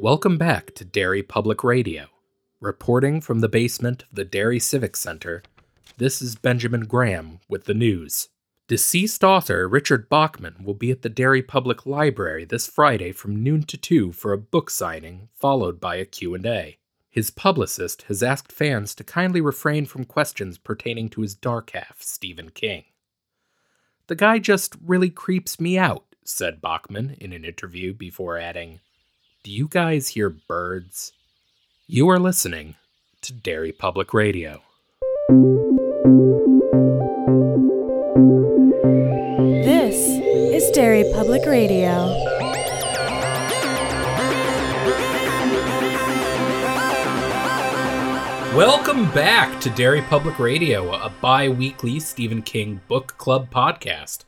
Welcome back to Derry Public Radio. Reporting from the basement of the Derry Civic Center, this is Benjamin Graham with the news. Deceased author Richard Bachman will be at the Derry Public Library this Friday from noon to 2 for a book signing, followed by a Q&A. His publicist has asked fans to kindly refrain from questions pertaining to his dark half, Stephen King. The guy just really creeps me out, said Bachman in an interview before adding, Do you guys hear birds? You are listening to Derry Public Radio. This is Derry Public Radio. Welcome back to Derry Public Radio, a bi weekly Stephen King book club podcast.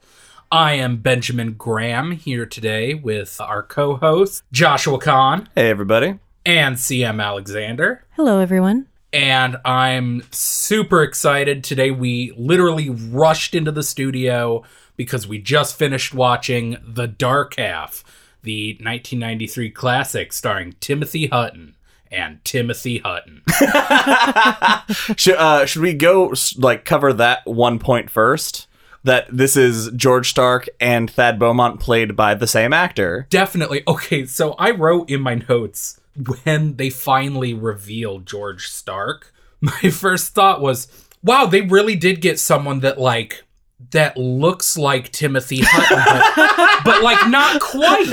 I am Benjamin Graham here today with our co host, Joshua Kahn Hey, everybody. and CM Alexander. Hello, everyone. And I'm super excited. Today, we literally rushed into the studio because we just finished watching The Dark Half, the 1993 classic starring Timothy Hutton and Timothy Hutton. Should, uh, should we go like cover that one point first? That this is George Stark and Thad Beaumont played by the same actor. Definitely. Okay, so I wrote in my notes when they finally revealed George Stark, my first thought was, wow, they really did get someone that like that looks like Timothy Hutton, but, but like not quite.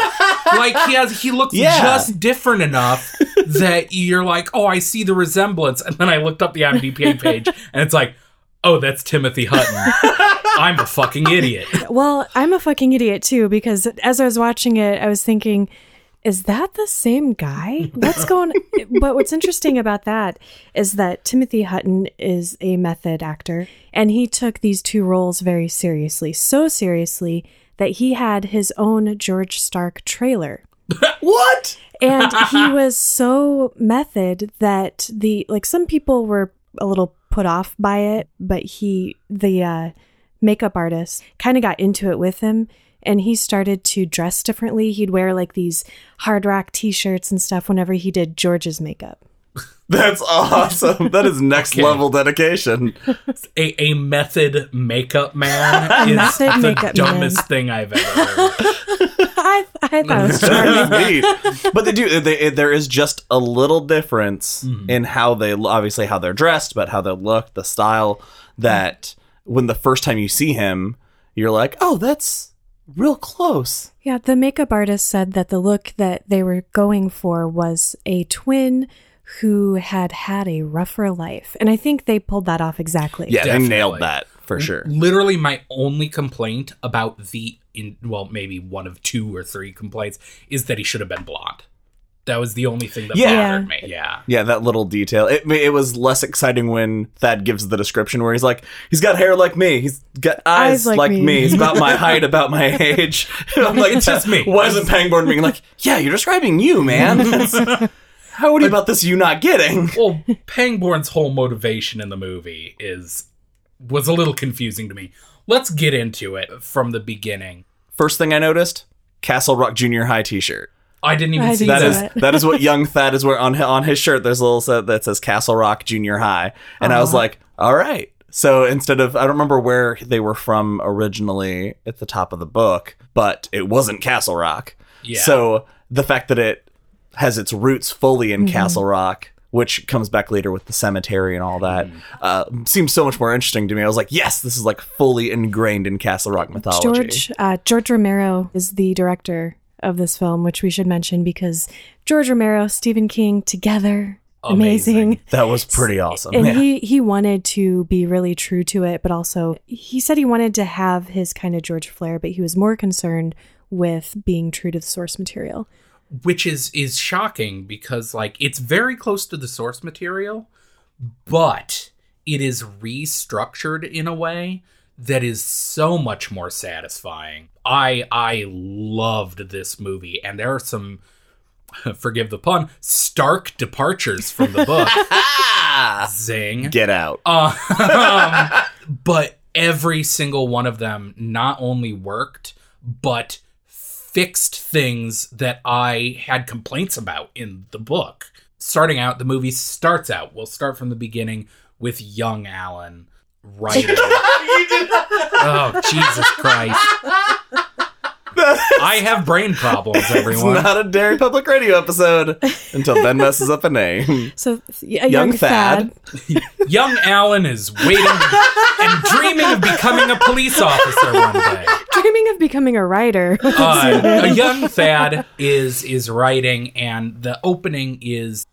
Like he has he looks Yeah. just different enough that you're like, oh, I see the resemblance. And then I looked up the IMDb page and it's like, oh, that's Timothy Hutton. I'm a fucking idiot. Well, I'm a fucking idiot too because as I was watching it, I was thinking, is that the same guy? What's going But what's interesting about that is that Timothy Hutton is a method actor and he took these two roles very seriously. So seriously that he had his own George Stark trailer. What? and he was so method that the like some people were a little put off by it but he the uh makeup artist kind of got into it with him and he started to dress differently he'd wear like these hard rock t-shirts and stuff whenever he did george's makeup That's awesome. That is next Okay. level dedication. a, a method makeup man is method the makeup dumbest man. thing I've ever heard. I, I thought it was charming Neat. But they do. They, there is just a little difference Mm-hmm. in how they obviously how they're dressed, but how they look, the style. That when the first time you see him, you're like, oh, that's real close. Yeah, the makeup artist said that the look that they were going for was a twin who had had a rougher life. And I think they pulled that off exactly. Yeah, Definitely. they nailed that for sure. Literally, my only complaint about the in well, maybe one of two or three complaints is that he should have been blonde. That was the only thing that Yeah. bothered me. Yeah. Yeah, that little detail. It it was less exciting when Thad gives the description where he's like, he's got hair like me, he's got eyes, Eyes like like, me." me. he's about my height, about my age. I'm like, It's just me. Why isn't Pangborn being like, yeah, you're describing you, man? That's- How what about this you not getting? Well, Pangborn's whole motivation in the movie is was a little confusing to me. Let's get into it from the beginning. First thing I noticed, Castle Rock Junior High T-shirt. I didn't even I see That that. is that. that is what young Thad is wearing on hi- on his shirt. There's a little set that says Castle Rock Junior High, and I was like, all right. So instead of I don't remember where they were from originally at the top of the book, but it wasn't Castle Rock. Yeah. So the fact that it has its roots fully in Castle Rock, which comes back later with the cemetery and all that, uh, seems so much more interesting to me. I was like, yes, this is like fully ingrained in Castle Rock mythology. George uh, George Romero is the director of this film, which we should mention because George Romero, Stephen King together, amazing. Amazing. That was pretty awesome. And Yeah. he he wanted to be really true to it, but also he said he wanted to have his kind of George flair, but he was more concerned with being true to the source material. which is is shocking because like it's very close to the source material but it is restructured in a way that is so much more satisfying i i loved this movie and there are some forgive the pun stark departures from the book zing Get out. um, but every single one of them not only worked, but fixed things that I had complaints about in the book. Starting out, the movie starts out. We'll start from the beginning with young Alan writing. oh, Jesus Christ. I have brain problems, everyone. It's everyone. not a Derry Public Radio episode until Ben messes up a name. So a Young young, Thad. Thad. young Alan is waiting and dreaming of becoming a police officer one day. dreaming of becoming a writer. uh, a young Thad is is writing, and the opening is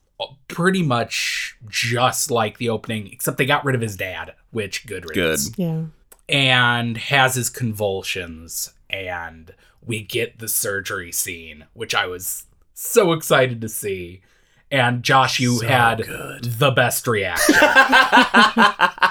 pretty much just like the opening, except they got rid of his dad, which good riddance. Good. yeah. And has his convulsions, and we get the surgery scene, which I was so excited to see. And Josh, you had the best reaction.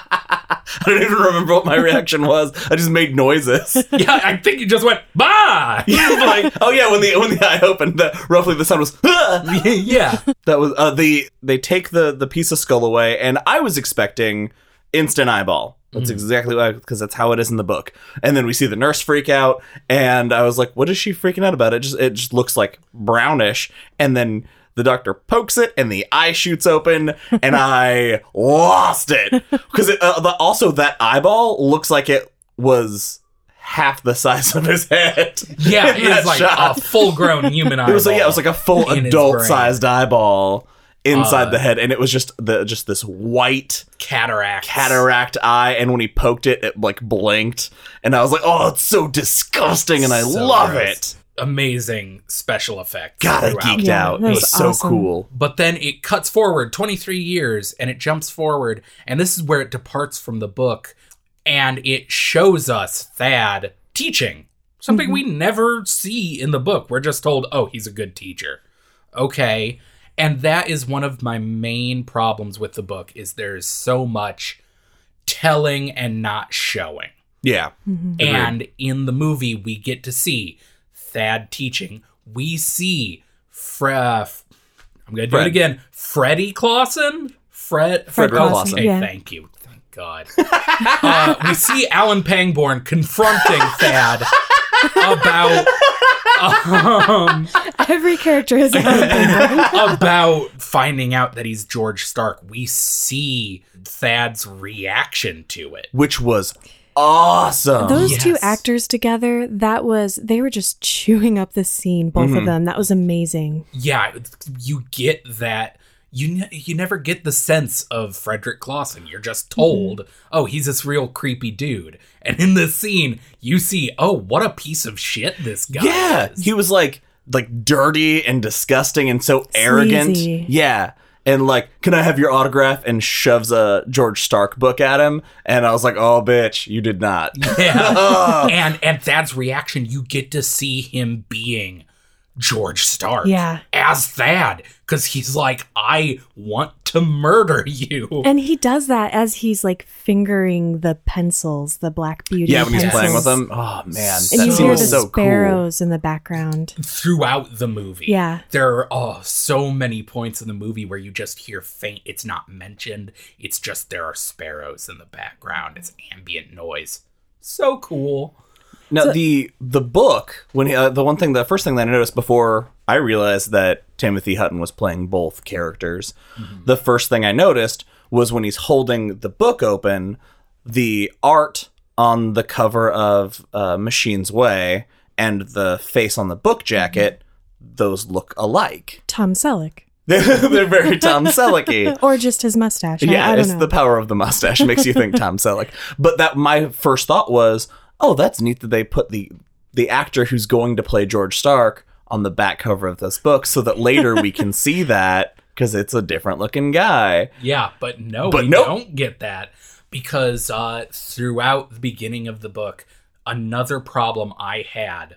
I don't even remember what my reaction was. I just made noises. yeah, I think you just went bye. like, oh yeah, when the when the eye opened, the, roughly the sound was. "Ah!" yeah, That was uh, the they take the the piece of skull away, and I was expecting instant eyeball. That's exactly why because that's how it is in the book. And then we see the nurse freak out, and I was like, "What is she freaking out about?" It just it just looks like brownish, and then the doctor pokes it, and the eye shoots open, and I lost it because uh, also that eyeball looks like it was half the size of his head. yeah, it was like shot. a full-grown human eyeball. It was like yeah, it was like a full adult-sized eyeball inside Uh, the head, and it was just the just this white cataract. cataract eye. And when he poked it, it like blinked, and I was like, oh, it's so disgusting, and I So love gross. it. Amazing special effects. God, I geeked Yeah, out. It was was so awesome. cool. But then it cuts forward 23 years and it jumps forward. And this is where it departs from the book. And it shows us Thad teaching something mm-hmm. we never see in the book. We're just told, oh, he's a good teacher. Okay. And that is one of my main problems with the book is there's so much telling and not showing. Yeah, mm-hmm. And in the movie, we get to see Thad teaching. We see Fre- I'm going to do Fred. it again. Freddie Clawson? Fred, Fred Clawson, Okay, yeah. thank you. Thank God. uh, we see Alan Pangborn confronting Thad about um, Every character is a about finding out that he's George Stark. We see Thad's reaction to it. which was awesome. Those two actors together, that was they were just chewing up the scene, both Mm-hmm. of them. That was amazing. yeah, you get that. You ne- you never get the sense of Frederick Clawson. You're just told, oh, he's this real creepy dude. And in this scene, you see, oh, what a piece of shit this guy yeah, is. he was like like dirty and disgusting and so arrogant. Sleazy. Yeah. And like, can I have your autograph? And shoves a George Stark book at him. And I was like, oh, bitch, you did not. Yeah. Oh. and and Thad's reaction, you get to see him being George Stark. Yeah. As Thad. Because he's like, I want to murder you. And he does that as he's like fingering the pencils, the Black Beauty. yeah, when he's playing with them. Oh, man. And that you scene hear the was so cool. sparrows in the background. throughout the movie. Yeah. There are oh, so many points in the movie where you just hear faint. It's not mentioned. It's just there are sparrows in the background. It's ambient noise. So cool. Now the the book when he, uh, the one thing the first thing that I noticed before I realized that Timothy Hutton was playing both characters, the first thing I noticed was when he's holding the book open, the art on the cover of uh, Machine's Way and the face on the book jacket, those look alike. Tom Selleck. They're very Tom Sellecky. Or just his mustache. I- Yeah, I, don't it's know. the power of the mustache makes you think Tom Selleck. But that my first thought was, oh, that's neat that they put the the actor who's going to play George Stark on the back cover of this book, so that later we can see that because it's a different looking guy. Yeah, but no, But we nope. don't get that because uh, throughout the beginning of the book, another problem I had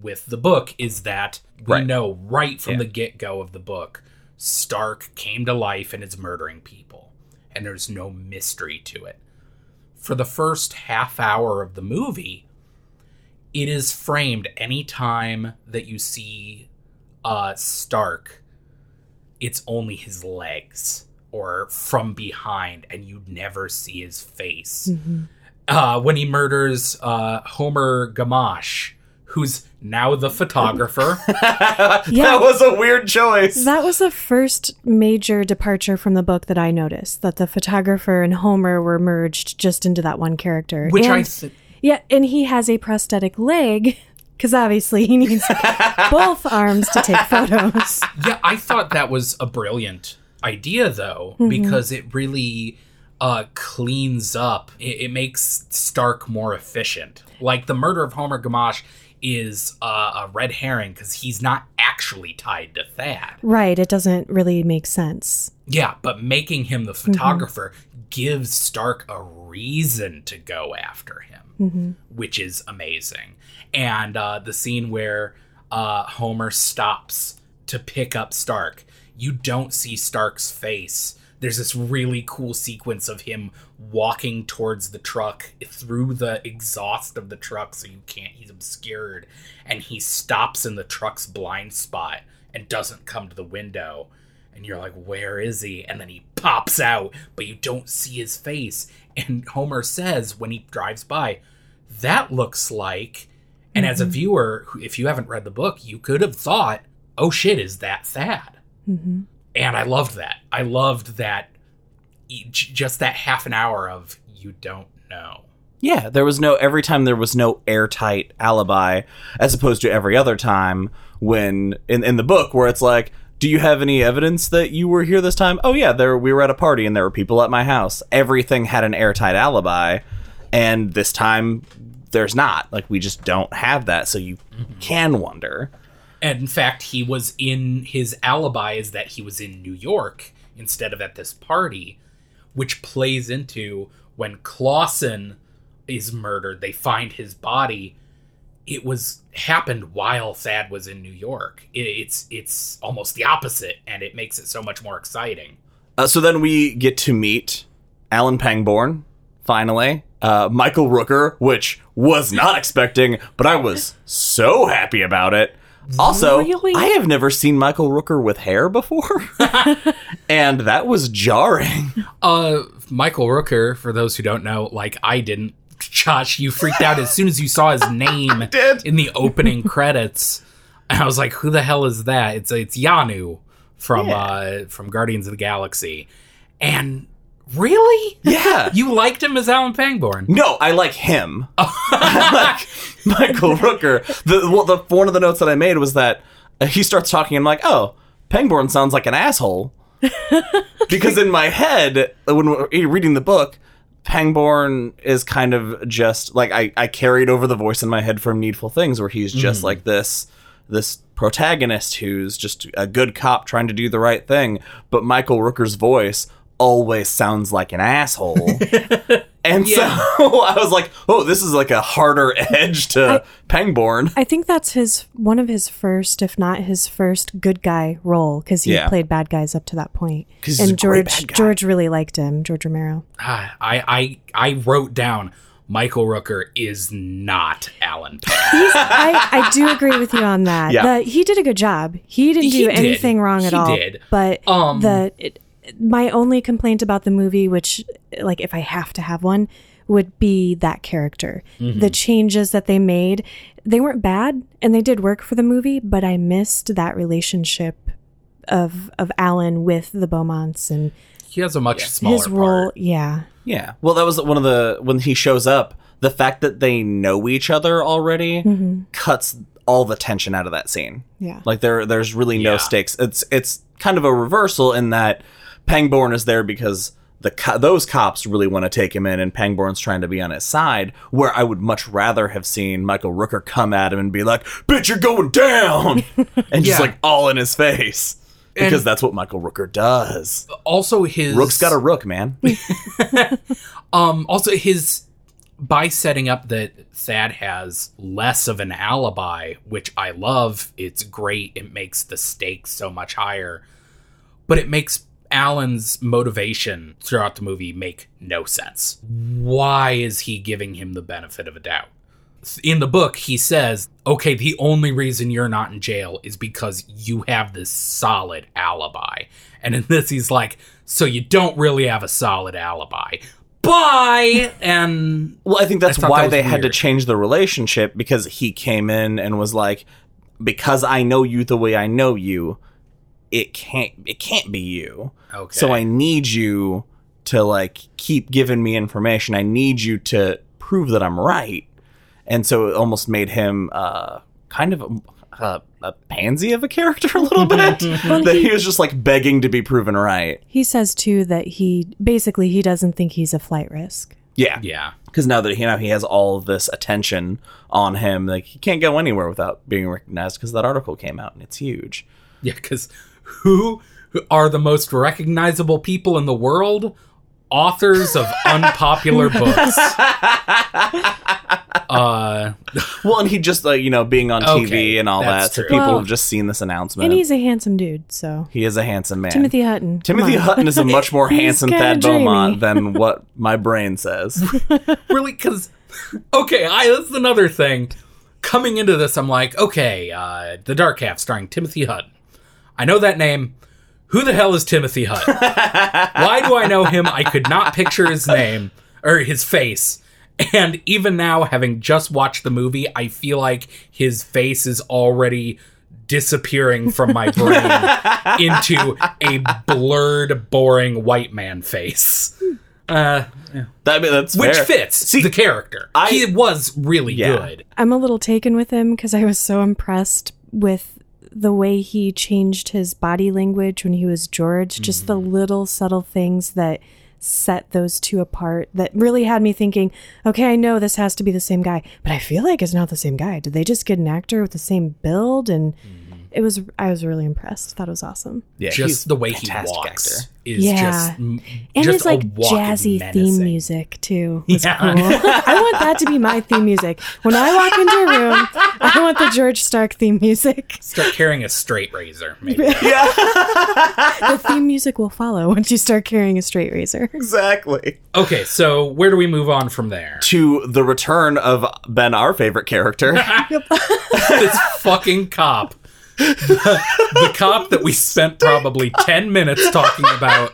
with the book is that we Right. know right from Yeah. the get go of the book, Stark came to life and is murdering people, and there's no mystery to it. For the first half hour of the movie, it is framed anytime that you see uh, Stark it's only his legs or from behind and you never see his face uh, when he murders uh, homer Gamache, who's now the photographer. Yeah. That was a weird choice. That was the first major departure from the book that I noticed that the photographer and Homer were merged just into that one character. which I th- yeah, and he has a prosthetic leg because obviously he needs both arms to take photos. yeah, I thought that was a brilliant idea though because it really uh cleans up. It, it makes stark more efficient. Like the murder of homer gamache is uh, a red herring because he's not actually tied to thad Right, it doesn't really make sense. yeah but making him the photographer gives stark a reason to go after him which is amazing. And uh the scene where uh homer stops to pick up stark you don't see stark's face. There's this really cool sequence of him walking towards the truck through the exhaust of the truck so you can't he's obscured and he stops in the truck's blind spot and doesn't come to the window. And you're like where is he? And then he pops out but you don't see his face and homer says when he drives by that looks like and as a viewer if you haven't read the book you could have thought oh shit is that thad hmm and I loved that. I loved that e- j- just that half an hour of you don't know. Yeah, there was no every time there was no airtight alibi as opposed to every other time when in in the book where it's like, "Do you have any evidence that you were here this time?" "Oh yeah, there we were at a party and there were people at my house." Everything had an airtight alibi, and this time there's not. Like we just don't have that, so you can wonder. And in fact, he was in his alibi is that he was in New York instead of at this party, which plays into when Clawson is murdered, they find his body. It was happened while Thad was in New York. It, it's it's almost the opposite, and it makes it so much more exciting. Uh, so then we get to meet Alan Pangborn, finally. Uh, Michael Rooker, which was not expecting, but I was so happy about it. Also, Really? I have never seen Michael Rooker with hair before, and that was jarring. Uh, Michael Rooker, for those who don't know, like I didn't, Josh, you freaked out as soon as you saw his name in the opening credits. And I was like, "Who the hell is that?" It's it's Yondu from Yeah. uh from Guardians of the Galaxy. And really, Yeah. you liked him as Alan Pangborn? No, I like him. I like Michael Rooker. The, well, the one of the notes that I made was that uh, he starts talking. and I'm like, oh, Pangborn sounds like an asshole. because in my head, when we're reading the book, Pangborn is kind of just like I, I carried over the voice in my head from Needful Things, where he's just mm. like this this protagonist who's just a good cop trying to do the right thing. But Michael Rooker's voice always sounds like an asshole. And Yeah. so I was like, oh, this is like a harder edge to Pangborn. I think that's his one of his first, if not his first, good guy role because he Yeah. played bad guys up to that point. 'Cause he's And George. George really liked him, George Romero. Ah, I I I wrote down Michael Rooker is not Alan. Pang. I, I do agree with you on that. Yeah. The- he did a good job. He didn't He do did. anything wrong at all. He all. did. But Um, the it, my only complaint about the movie, which like if I have to have one, would be that character. Mm-hmm. The changes that they made, they weren't bad and they did work for the movie, but I missed that relationship of of Alan with the Beaumonts and He has a much smaller his role. part. Yeah. Yeah. Well, that was one of the when he shows up, the fact that they know each other already cuts all the tension out of that scene. Yeah. Like there there's really no Yeah. stakes. It's it's kind of a reversal in that Pangborn is there because the co- those cops really want to take him in and Pangborn's trying to be on his side where I would much rather have seen Michael Rooker come at him and be like, "Bitch, you're going down." and just Yeah. like all in his face. Because And- that's what Michael Rooker does. Also, his Rook's got a rook, man. Um, also, his by setting up that Thad has less of an alibi, which I love. It's great. It makes the stakes so much higher, but it makes Alan's motivation throughout the movie make no sense. Why is he giving him the benefit of a doubt? In the book, he says, okay, the only reason you're not in jail is because you have this solid alibi. And in this, he's like, so you don't really have a solid alibi, bye. And Well, I think that's I why that they had to change the relationship because he came in and was like, "Because I know you the way I know you, it can't it can't be you. okay. So I need you to like keep giving me information. I need you to prove that I'm right." And so it almost made him uh, kind of a, a, a pansy of a character a little bit. that he was just like begging to be proven right. He says too that he basically he doesn't think he's a flight risk. Yeah, yeah. because now that he now he has all of this attention on him, like he can't go anywhere without being recognized because that article came out and it's huge. Yeah, because who are the most recognizable people in the world? Authors of unpopular books. Uh, Well, and he just like you know being on Okay, TV and all that's that, so true. people Well, have just seen this announcement. And he's a handsome dude, so he is a handsome man. Timothy Hutton. come Timothy on. Hutton is a much more He's handsome kinda Thad Beaumont than what my brain says. really because okay i that's another thing coming into this i'm like okay uh the dark half starring timothy hutton i know that name who the hell is timothy hutton why do i know him i could not picture his name or his face and even now having just watched the movie i feel like his face is already disappearing from my brain into a blurred boring white man face uh That, I mean, that's which fair. fits See, the character. I- he was really Yeah. good. I'm a little taken with him because I was so impressed with the way he changed his body language when he was George. Just the mm-hmm. little subtle things that set those two apart that really had me thinking, okay, I know this has to be the same guy, but I feel like it's not the same guy. Did they just get an actor with the same build? And mm. It was, I was really impressed. Thought it was awesome. yeah, just the way he fantastic walks actor. is Yeah. just And just his like a walking jazzy menacing. theme music too was Yeah. cool. I want that to be my theme music. When I walk into a room, I want the George Stark theme music. Start carrying a straight razor, maybe. Yeah. the theme music will follow once you start carrying a straight razor. Exactly. okay, so where do we move on from there? To the return of Ben, our favorite character. this fucking cop. The, the cop that we spent probably 10 minutes talking about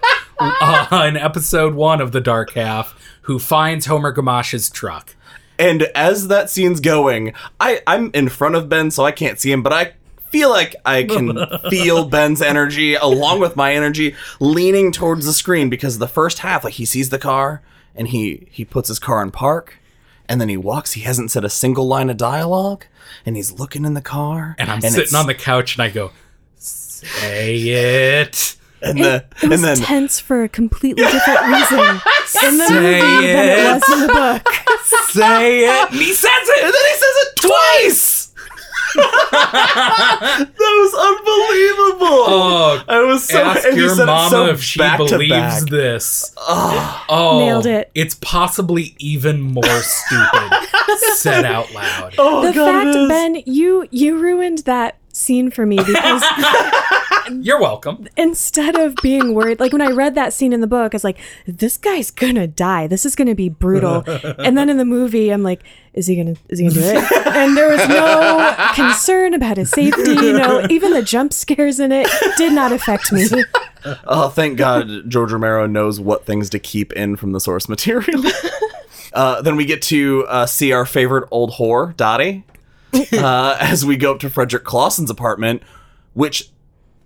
in episode one of The Dark Half, who finds Homer Gamache's truck. And as that scene's going, I, I'm in front of Ben, so I can't see him, but I feel like I can feel Ben's energy along with my energy leaning towards the screen because the first half, like he sees the car and he he puts his car in park, and then he walks. He hasn't said a single line of dialogue, and he's looking in the car, And I'm it's- sitting on the couch and I go, say it. and the It was and then tense for a completely different reason in the Say movie than it it. was in the book. Say it. And he says it. and then he says it twice. that was unbelievable. Oh, I was so ask and he your said mama so if she back believes this. Oh, oh, Nailed it. It's possibly even more stupid said out loud. Oh, The God, fact. Ben, you you ruined that scene for me because You're welcome. instead of being worried, like when I read that scene in the book, I was like, this guy's gonna die. This is gonna be brutal. and then in the movie, I'm like, is he gonna is he gonna do it? And there was no concern about his safety. You know, even the jump scares in it did not affect me. Oh, thank God George Romero knows what things to keep in from the source material. uh, then we get to uh, see our favorite old whore, Dottie, uh, as we go up to Frederick Clawson's apartment, which,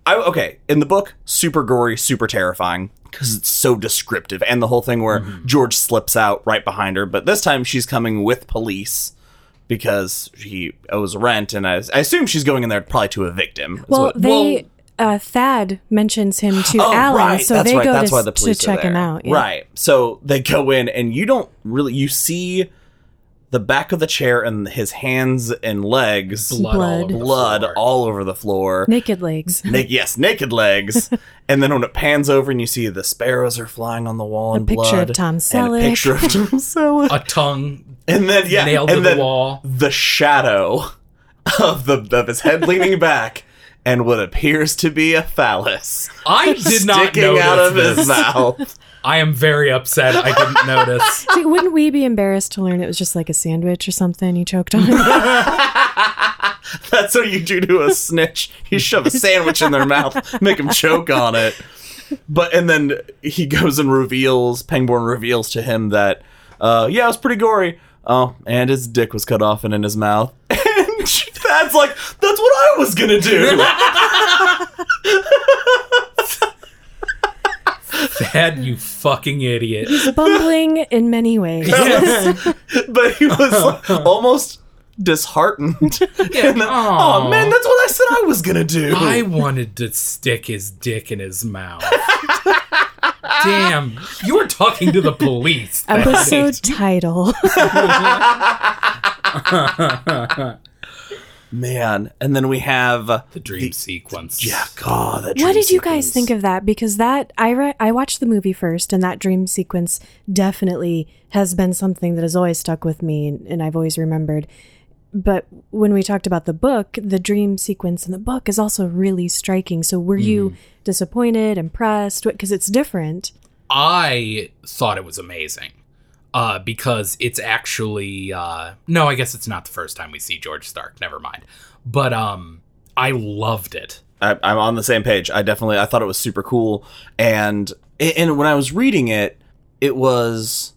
I okay, in the book, super gory, super terrifying because it's so descriptive, and the whole thing where George slips out right behind her, but this time she's coming with police. Because he owes rent, and I, I assume she's going in there probably to evict him. is Well, what- they uh, Thad mentions him to Oh, Alan, right. so That's they right. go That's to, why the to police are check him out. yeah. Right. So they go in, and you don't really you see the back of the chair and his hands and legs, Blood, all Blood. over the blood floor. all over the floor. Naked legs. Na- yes, naked legs. and then when it pans over and you see the sparrows are flying on the wall A in picture blood, of Tom and Selleck. a picture of Tom Selleck, A tongue and then yeah, nailed and to the wall. the shadow of the of his head leaning back. And what appears to be a phallus I did not sticking notice out of this. his mouth. I am very upset. I didn't notice. See, wouldn't we be embarrassed to learn it was just like a sandwich or something you choked on? That's what you do to a snitch. You shove a sandwich in their mouth, make them choke on it. but and then he goes and reveals Pangborn reveals to him that uh yeah, it was pretty gory. Oh, and his dick was cut off and in his mouth. And Thad's like, that's what I was gonna do. Thad, you fucking idiot. He's Bumbling in many ways. Yes. but he was like, almost disheartened. And uh, then, oh man, that's what I said I was gonna do. I wanted to stick his dick in his mouth. Damn, you were talking to the police. Episode title. Man, and then we have uh, The dream sequence. yeah, God. That what dream did you guys sequence. think of that? Because that I re- I watched the movie first, and that dream sequence definitely has been something that has always stuck with me, and, and I've always remembered. But when we talked about the book, the dream sequence in the book is also really striking. So were you disappointed, impressed? Because it's different. I thought it was amazing. Uh, because it's actually uh, no, I guess it's not the first time we see George Stark. Never mind. But um, I loved it. I, I'm on the same page. I definitely I thought it was super cool, and and when I was reading it, it was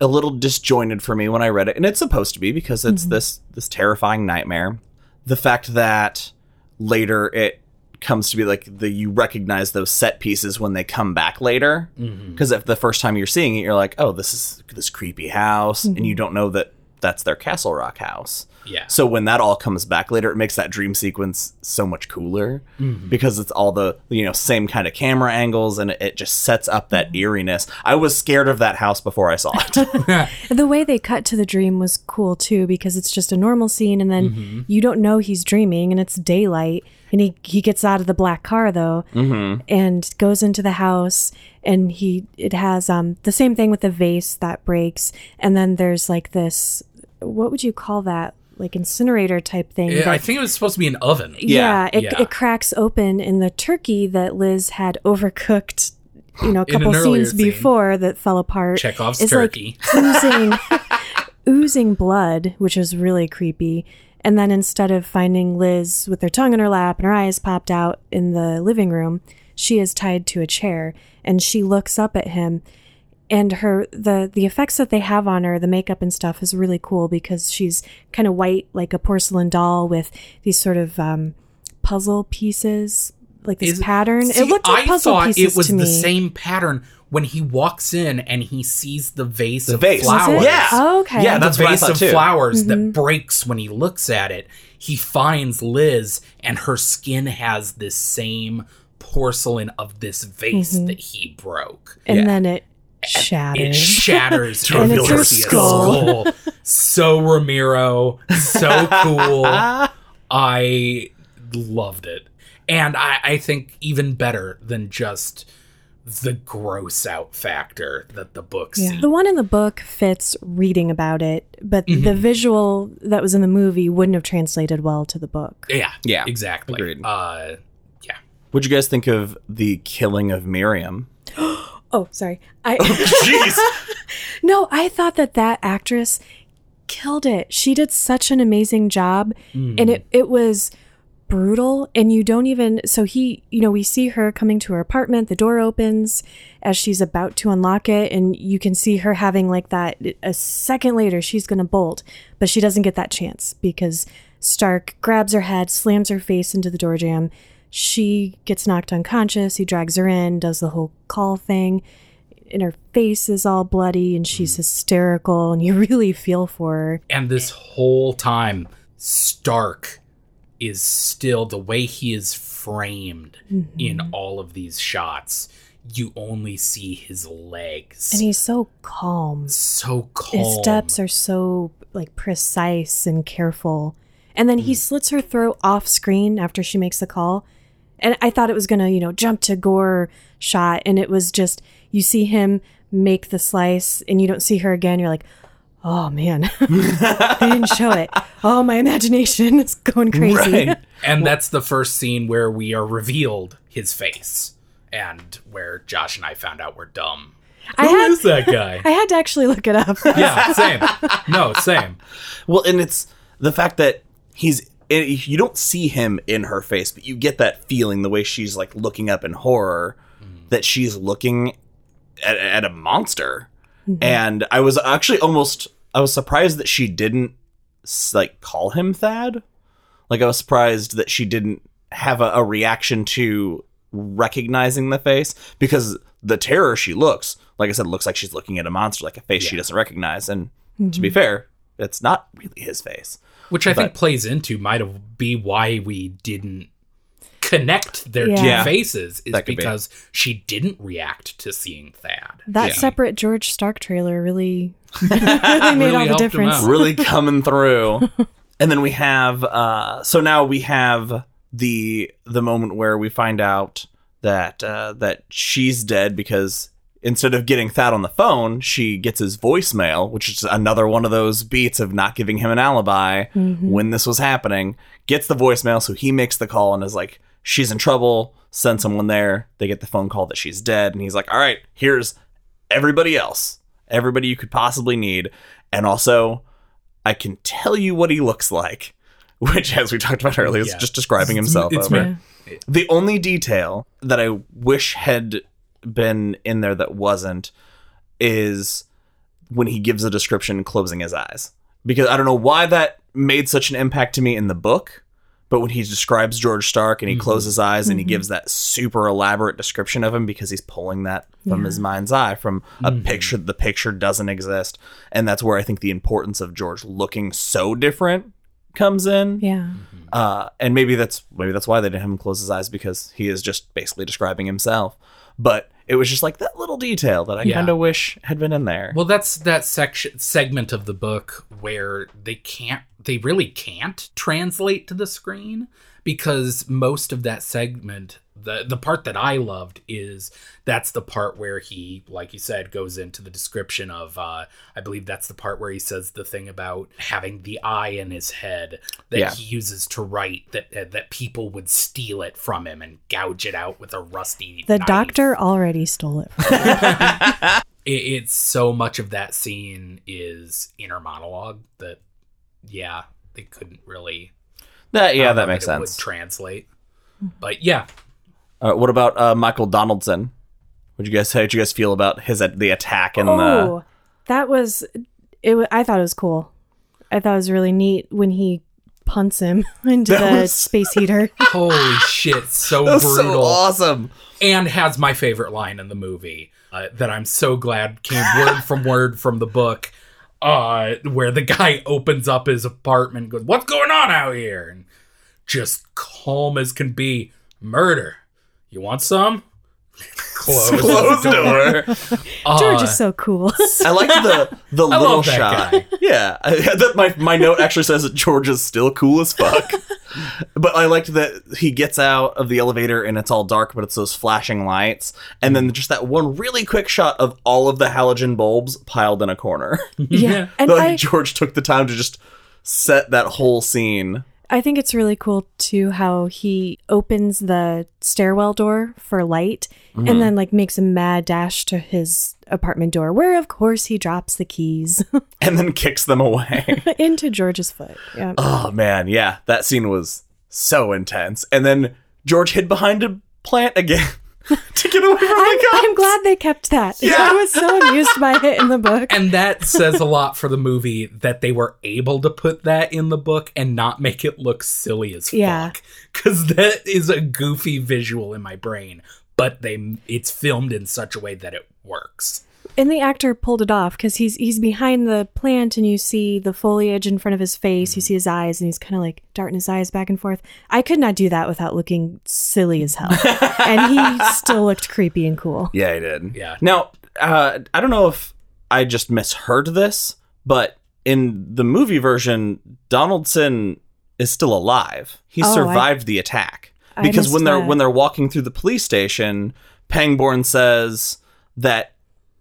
a little disjointed for me when I read it, and it's supposed to be because it's this this terrifying nightmare. The fact that later it comes to be like the you recognize those set pieces when they come back later. Mm-hmm. Because if the first time you're seeing it you're like oh this is this creepy house and you mm-hmm. don't know that that's their castle rock house. Yeah. so when that all comes back later, it makes that dream sequence so much cooler mm-hmm. because it's all the you know same kind of camera angles and it, it just sets up that eeriness. I was scared of that house before I saw it. The way they cut to the dream was cool too because it's just a normal scene and then you don't know he's dreaming and it's daylight and he he gets out of the black car though and goes into the house and he it has um the same thing with the vase that breaks and then there's like this what would you call that like incinerator type thing Yeah, I think it was supposed to be an oven. yeah, it, Yeah. it cracks open and the turkey that Liz had overcooked you know a couple earlier scenes scene. before that fell apart Chekhov's is, like, turkey. oozing oozing blood, which is really creepy. And then instead of finding Liz with her tongue in her lap and her eyes popped out in the living room, she is tied to a chair and she looks up at him. And her the the effects that they have on her the makeup and stuff is really cool because she's kind of white like a porcelain doll with these sort of um, puzzle pieces like this Is- pattern. See, it looked like I puzzle thought pieces it was to me. the same pattern when he walks in and he sees the vase The of vase. Was flowers. Yeah. Oh, okay. Yeah, the that's what I vase thought of too. flowers Mm-hmm. that breaks when he looks at it. He finds Liz, and her skin has this same porcelain of this vase Mm-hmm. that he broke. and Yeah. then it shatters. It shatters shatters To and reveal her skull. skull. So Romero, so cool. I loved it. And I, I think even better than just the gross out factor that the book Yeah. sees. The one in the book fits reading about it, but Mm-hmm. the visual that was in the movie wouldn't have translated well to the book. Yeah, Yeah, exactly. agreed. Uh, yeah. What'd you guys think of the killing of Miriam? Oh, sorry. I Jeez. No, I thought that that actress killed it. She did such an amazing job and it it was brutal and you don't even so he you know we see her coming to her apartment the door opens as she's about to unlock it and you can see her having like that a second later she's going to bolt but she doesn't get that chance because Stark grabs her head slams her face into the door jamb. She gets knocked unconscious he drags her in does the whole call thing and her face is all bloody and she's mm. hysterical and you really feel for her. And this whole time, Stark is still the way he is framed mm-hmm. in all of these shots. You only see his legs. and he's so calm so calm. his steps are so like precise and careful and then he mm. slits her throat off screen after she makes the call and i thought it was gonna you know jump to gore shot and it was just you see him make the slice and you don't see her again you're like oh man they didn't show it oh my imagination is going crazy Right. And that's the first scene where we are revealed his face and where Josh and I found out we're dumb. I Who had- is that guy? i had to actually look it up yeah, same. No, same. Well, and it's the fact that he's it, you don't see him in her face, but you get that feeling the way she's like looking up in horror. Mm. that she's looking at, at a monster. Mm-hmm. And I was actually almost I was surprised that she didn't like call him Thad. Like I was surprised that she didn't have a, a reaction to recognizing the face because the terror she looks, like I said, looks like she's looking at a monster, like a face she doesn't recognize. And to be mm-hmm. fair, it's not really his face. Which I think plays into might have be why we didn't connect their Yeah. two Yeah. faces is That could be. because she didn't react to seeing Thad. That Yeah. separate George Stark trailer really, really made Really all the difference. really coming through. and then we have uh so now we have the the moment where we find out that uh that she's dead because instead of getting Thad on the phone, she gets his voicemail, which is another one of those beats of not giving him an alibi when this was happening. Gets the voicemail, so he makes the call and is like, She's in trouble, send someone there. They get the phone call that she's dead, and he's like, All right, here's everybody else. Everybody you could possibly need. And also, I can tell you what he looks like, which, as we talked about earlier, is Yeah. just describing himself. It's over. The only detail that I wish had been in there that wasn't is when he gives a description closing his eyes. Because I don't know why that made such an impact to me in the book, but when he describes George Stark and he mm-hmm. closes his eyes and he mm-hmm. gives that super elaborate description of him because he's pulling that from his mind's eye from a mm-hmm. picture the picture doesn't exist. And that's where I think the importance of George looking so different comes in. Yeah. Uh, and maybe that's maybe that's why they didn't have him close his eyes because he is just basically describing himself. But it was just like that little detail that I Yeah. kind of wish had been in there. Well, that's that section segment of the book where they can't they really can't translate to the screen because most of that segment the the part that I loved is that's the part where he like you said goes into the description of uh I believe that's the part where he says the thing about having the eye in his head that Yeah. he uses to write that uh, that people would steal it from him and gouge it out with a rusty The knife doctor already stole it. From it, it's so much of that scene is inner monologue that yeah they couldn't really that yeah, don't that makes it would sense. translate but yeah Uh, what about uh, Michael Donaldson? What you guys how did you guys feel about his the attack and the Oh, that was it. I thought it was cool. I thought it was really neat when he punts him into That the was- space heater. holy shit so that was so brutal awesome. and has my favorite line in the movie uh, that i'm so glad came word from word from the book uh, where the guy opens up his apartment and goes what's going on out here and just calm as can be murder you want some close, Closed the door. door. George Uh, is so cool. I like the the I little love that shot. guy. Yeah, I, that my my note actually says that George is still cool as fuck. but I liked that he gets out of the elevator and it's all dark, but it's those flashing lights, and then just that one really quick shot of all of the halogen bulbs piled in a corner. yeah, and like I, George took the time to just set that whole scene. I think it's really cool too how he opens the stairwell door for light Mm-hmm. and then like makes a mad dash to his apartment door, where of course he drops the keys And then kicks them away. into George's foot. Yeah. oh man, yeah, that scene was so intense. And then George hid behind a plant again to get away from I'm, the cops. I'm glad they kept that. Yeah. I was so amused by it in the book. and that says a lot for the movie that they were able to put that in the book and not make it look silly as Yeah. fuck because that is a goofy visual in my brain but they it's filmed in such a way that it works And the actor pulled it off because he's he's behind the plant and you see the foliage in front of his face. You see his eyes and he's kind of like darting his eyes back and forth. I could not do that without looking silly as hell. and he still looked creepy and cool. Yeah, he did. Yeah. Now, uh, I don't know if I just misheard this, but in the movie version, Donaldson is still alive. He Oh, I- survived the attack because when they're that. when they're walking through the police station, Pangborn says that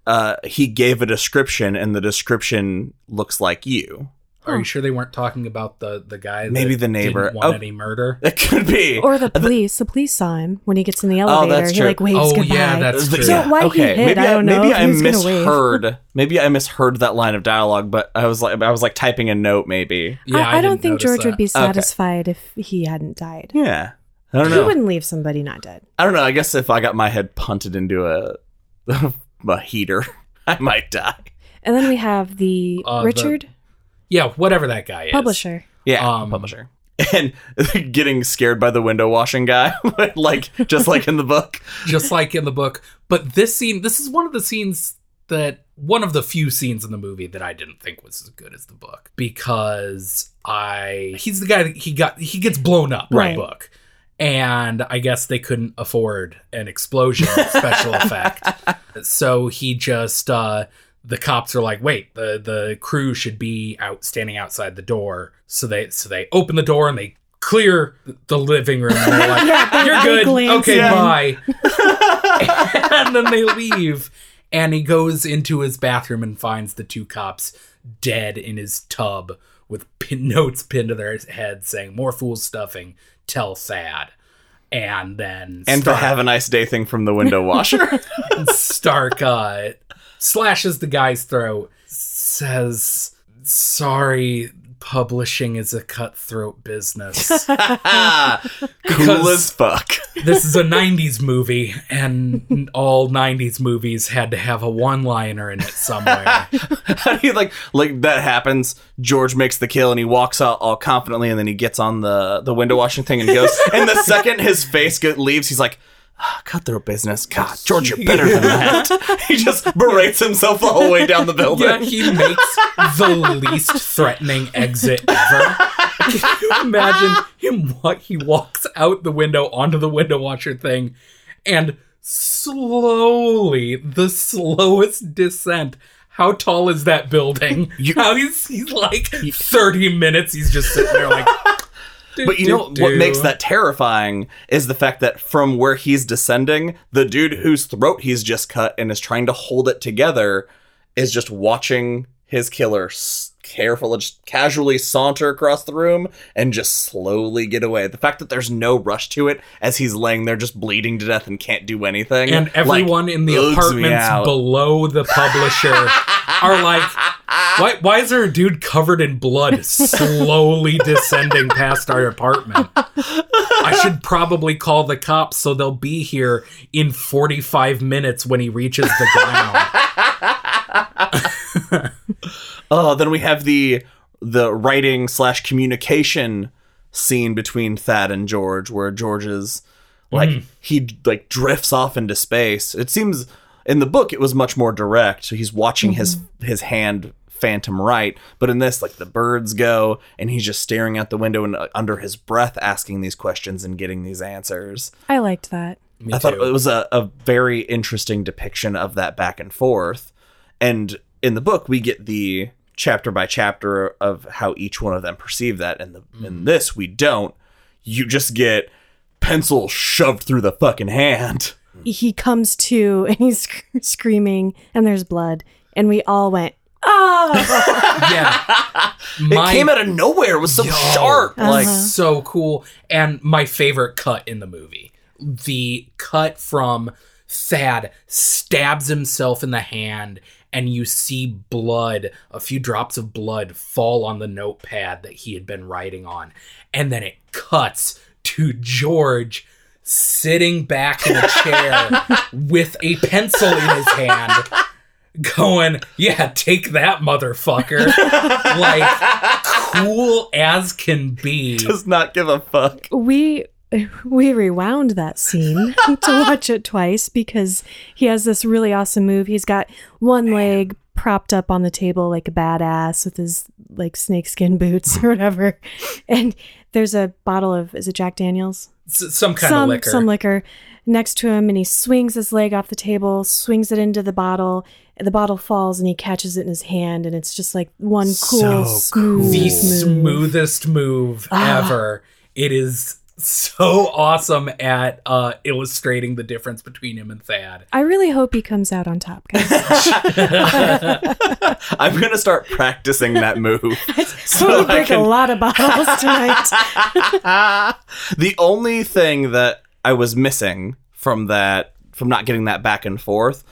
uh, he gave a description, and the description looks like you. are you sure they weren't talking about the the guy that Maybe the neighbor. didn't want Oh. any murder It could be. Or the police. The police saw him when he gets in the elevator. Oh, that's he true. like waves Oh, goodbye. yeah, that's true. So why he hid, maybe I don't know Maybe if I he was gonna wave. misheard. maybe I misheard that line of dialogue, but I was like, I was like typing a note. Maybe. yeah I, I don't think notice George would be satisfied if he hadn't died. Yeah. I don't know. He wouldn't leave somebody not dead. I don't know. I guess if I got my head punted into a a heater, I might die. And then we have the Uh, the- Richard Yeah, whatever that guy is. publisher. Yeah, Um, publisher. And getting scared by the window washing guy, like just like in the book. just like in the book. But this scene, this is one of the scenes that one of the few scenes in the movie that I didn't think was as good as the book because I he's the guy that he got he gets blown up in Right. the book. And I guess they couldn't afford an explosion special effect. So he just uh the cops are like, wait, the the crew should be out standing outside the door. So they so they open the door and they clear the living room. And they're like, Yeah, You're good. glance Okay, in. bye. and then they leave. And he goes into his bathroom and finds the two cops dead in his tub with pin- notes pinned to their heads saying, More fool stuffing, tell Thad. And then And the have a nice day thing from the window washer. Stark uh, slashes the guy's throat, says, Sorry, publishing is a cutthroat business. cool as fuck. this is a 90s movie and all 90s movies had to have a one liner in it somewhere How do you like like that happens? George makes the kill and he walks out all confidently, and then he gets on the the window washing thing and goes. and the second his face go, leaves, he's like. "Ah, Cutthroat business. God, George, you're better than that. he just berates himself all the whole way down the building. yeah he makes the least threatening exit ever can you imagine him what he walks out the window onto the window washer thing and slowly the slowest descent how tall is that building? How he's, he's like 30 minutes, he's just sitting there like. But you know what makes that terrifying is the fact that from where he's descending, the dude whose throat he's just cut and is trying to hold it together is just watching his killer careful, just casually saunter across the room and just slowly get away. The fact that there's no rush to it as he's laying there just bleeding to death and can't do anything, and like, everyone in the apartments below the publisher are like, why, why is there a dude covered in blood slowly descending past our apartment? I should probably call the cops so they'll be here in 45 minutes when he reaches the ground. Oh, then we have the the writing slash communication scene between Thad and George, where George is like he like drifts off into space. It seems in the book it was much more direct. So he's watching his his hand phantom right, but in this like the birds go and he's just staring out the window and uh, under his breath asking these questions and getting these answers. I liked that. Me I thought it was a, a very interesting depiction of that back and forth. And in the book, we get the chapter by chapter of how each one of them perceive that. And the, in mm-hmm. this, we don't. You just get pencil shoved through the fucking hand. He comes to and he's sc- screaming, and there's blood, and we all went, "Oh!" yeah. it came out of nowhere. It was so Yo. sharp. Uh-huh. Like, so cool. And my favorite cut in the movie the cut from Thad stabs himself in the hand, and you see blood, a few drops of blood fall on the notepad that he had been writing on. And then it cuts to George sitting back in a chair with a pencil in his hand. Going, yeah, take that, motherfucker. like, cool as can be. does not give a fuck. we we rewound that scene to watch it twice because he has this really awesome move. He's got one leg propped up on the table like a badass with his like snakeskin boots or whatever. And there's a bottle of is it Jack Daniels? S- some kind some of liquor. some liquor next to him and he swings his leg off the table, swings it into the bottle, and the bottle falls and he catches it in his hand and it's just like one cool So smooth the move. smoothest move Ah. ever. It is so awesome at uh, illustrating the difference between him and Thad. I really hope he comes out on top, guys. I'm going to start practicing that move. So we I break can- a lot of bottles tonight. the only thing that I was missing from that, from not getting that back and forth,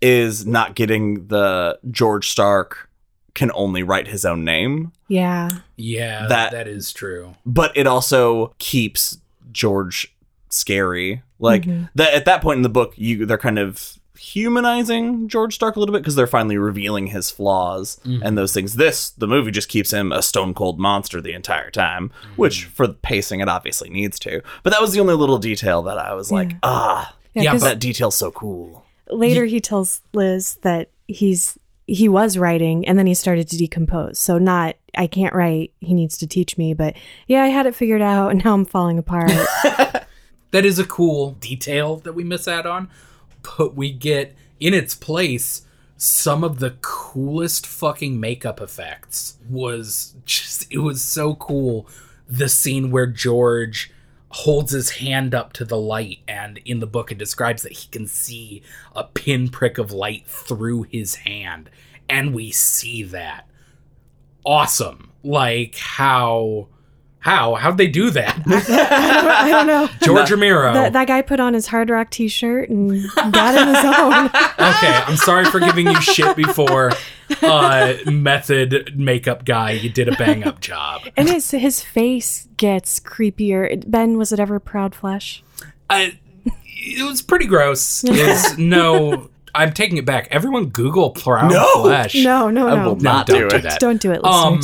is not getting the George Stark can only write his own name. yeah. Yeah, That- that is true. But it also keeps George scary. Like mm-hmm. that at that point in the book, you they're kind of humanizing George Stark a little bit because they're finally revealing his flaws and mm-hmm. those things. This the movie just keeps him a stone cold monster the entire time, mm-hmm. which for the pacing it obviously needs to. But that was the only little detail that I was like, ah, Yeah, Yeah, 'cause that detail's so cool. later he tells Liz that he's he was writing and then he started to decompose. So not I can't write, he needs to teach me, but yeah, I had it figured out and now I'm falling apart. That is a cool detail that we miss out on, but we get in its place some of the coolest fucking makeup effects. Was just it was so cool. The scene where George holds his hand up to the light and in the book it describes that he can see a pinprick of light through his hand and we see that. Awesome. Like how how how'd they do that I don't know. George Romero. That, that guy put on his hard rock t shirt and got in his own. okay, I'm sorry for giving you shit before. Uh, method makeup guy, you did a bang up job. And his his face gets creepier. Ben, was it ever proud flesh? I, it was pretty gross. It's no. I'm taking it back. Everyone Google proud No! flesh. No, no, I no. will No, not don't do do it. that. Don't do it, Um,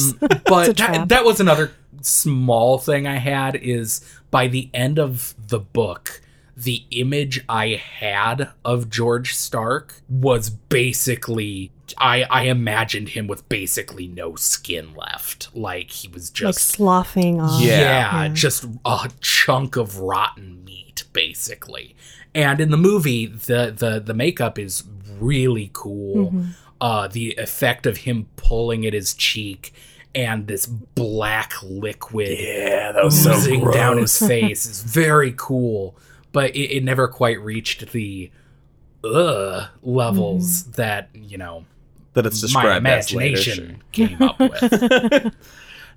but that, that was another small thing I had is by the end of the book, the image I had of George Stark was basically I I imagined him with basically no skin left. Like he was just like sloughing off. yeah, Yeah. just a chunk of rotten meat, basically. And in the movie, the the the makeup is really cool. Uh, the effect of him pulling at his cheek and this black liquid Yeah, that was so oozing gross. down his face is very cool, but it, it never quite reached the uh levels that you know that it's my described as later, imagination came up with.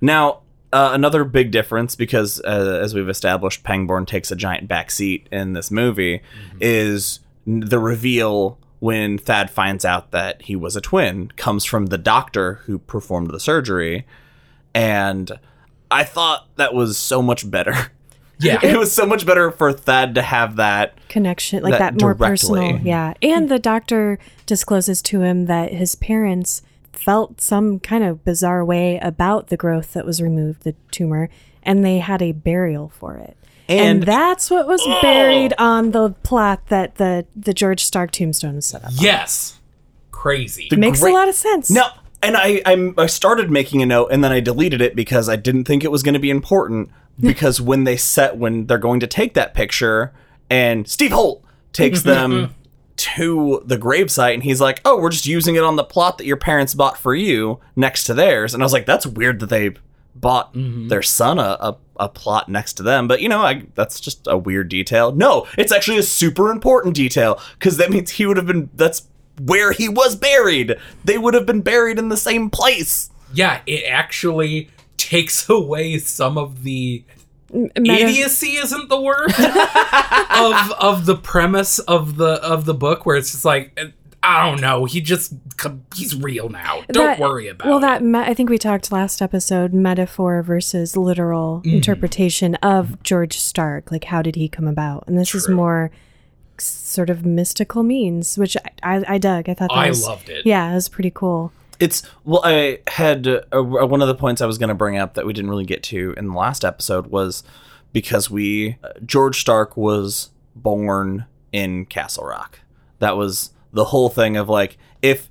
Now, uh, another big difference, because uh, as we've established, Pangborn takes a giant backseat in this movie, is the reveal when Thad finds out that he was a twin comes from the doctor who performed the surgery. And I thought that was so much better. Yeah. it was so much better for Thad to have that. connection, like That that, more personal. Yeah. And the doctor discloses to him that his parents felt some kind of bizarre way about the growth that was removed, the tumor, and they had a burial for it. And, And- that's what was buried on the plot that the, the George Stark tombstone is set up. yes. Crazy. It makes great- a lot of sense. No, and I I'm, I started making a note and then I deleted it because I didn't think it was going to be important. Because when they set when they're going to take that picture and Steve Holt takes them to the gravesite and he's like, "Oh, we're just using it on the plot that your parents bought for you next to theirs." And I was like, "That's weird that they bought mm-hmm. their son a, a a plot next to them." But you know, I that's just a weird detail. No, it's actually a super important detail because that means he would have been. That's where he was buried. They would have been buried in the same place. yeah, it actually takes away some of the Meta- idiocy isn't the word of of the premise of the of the book where it's just like I don't know, he just he's real now. Don't that- worry about well it. that me- i think we talked last episode metaphor versus literal Mm-hmm. interpretation of george stark like how did he come about and this is more sort of mystical means which i, I, I dug i thought that was I was, loved it. yeah it was pretty cool It's well, I had uh, uh, one of the points I was going to bring up that we didn't really get to in the last episode was because we uh, George Stark was born in Castle Rock. That was the whole thing of like if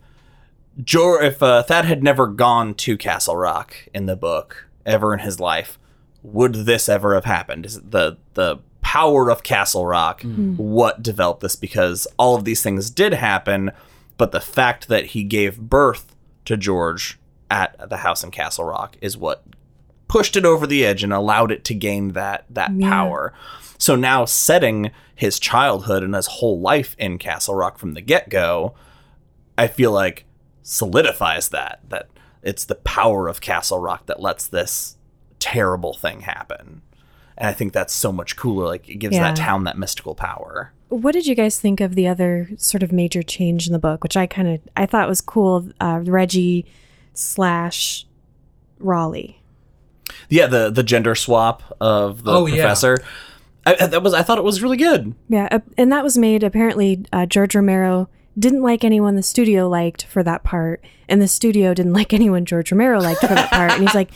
Jor if uh, Thad had never gone to Castle Rock in the book ever in his life, would this ever have happened? Is it the the power of Castle Rock what developed this? Because all of these things did happen, but the fact that he gave birth to George at the house in Castle Rock is what pushed it over the edge and allowed it to gain that that Yeah. power. So now setting his childhood and his whole life in Castle Rock from the get-go, I feel like solidifies that that it's the power of Castle Rock that lets this terrible thing happen. And I think that's so much cooler. Like it gives that town that mystical power. what did you guys think of the other sort of major change in the book which i kind of i thought was cool uh, reggie slash Rawlie Yeah, the the gender swap of the Oh, yeah. Professor. I, that was I thought it was really good. Yeah, uh, and that was made apparently. Uh, George Romero didn't like anyone the studio liked for that part, and the studio didn't like anyone George Romero liked for that part. And he's like,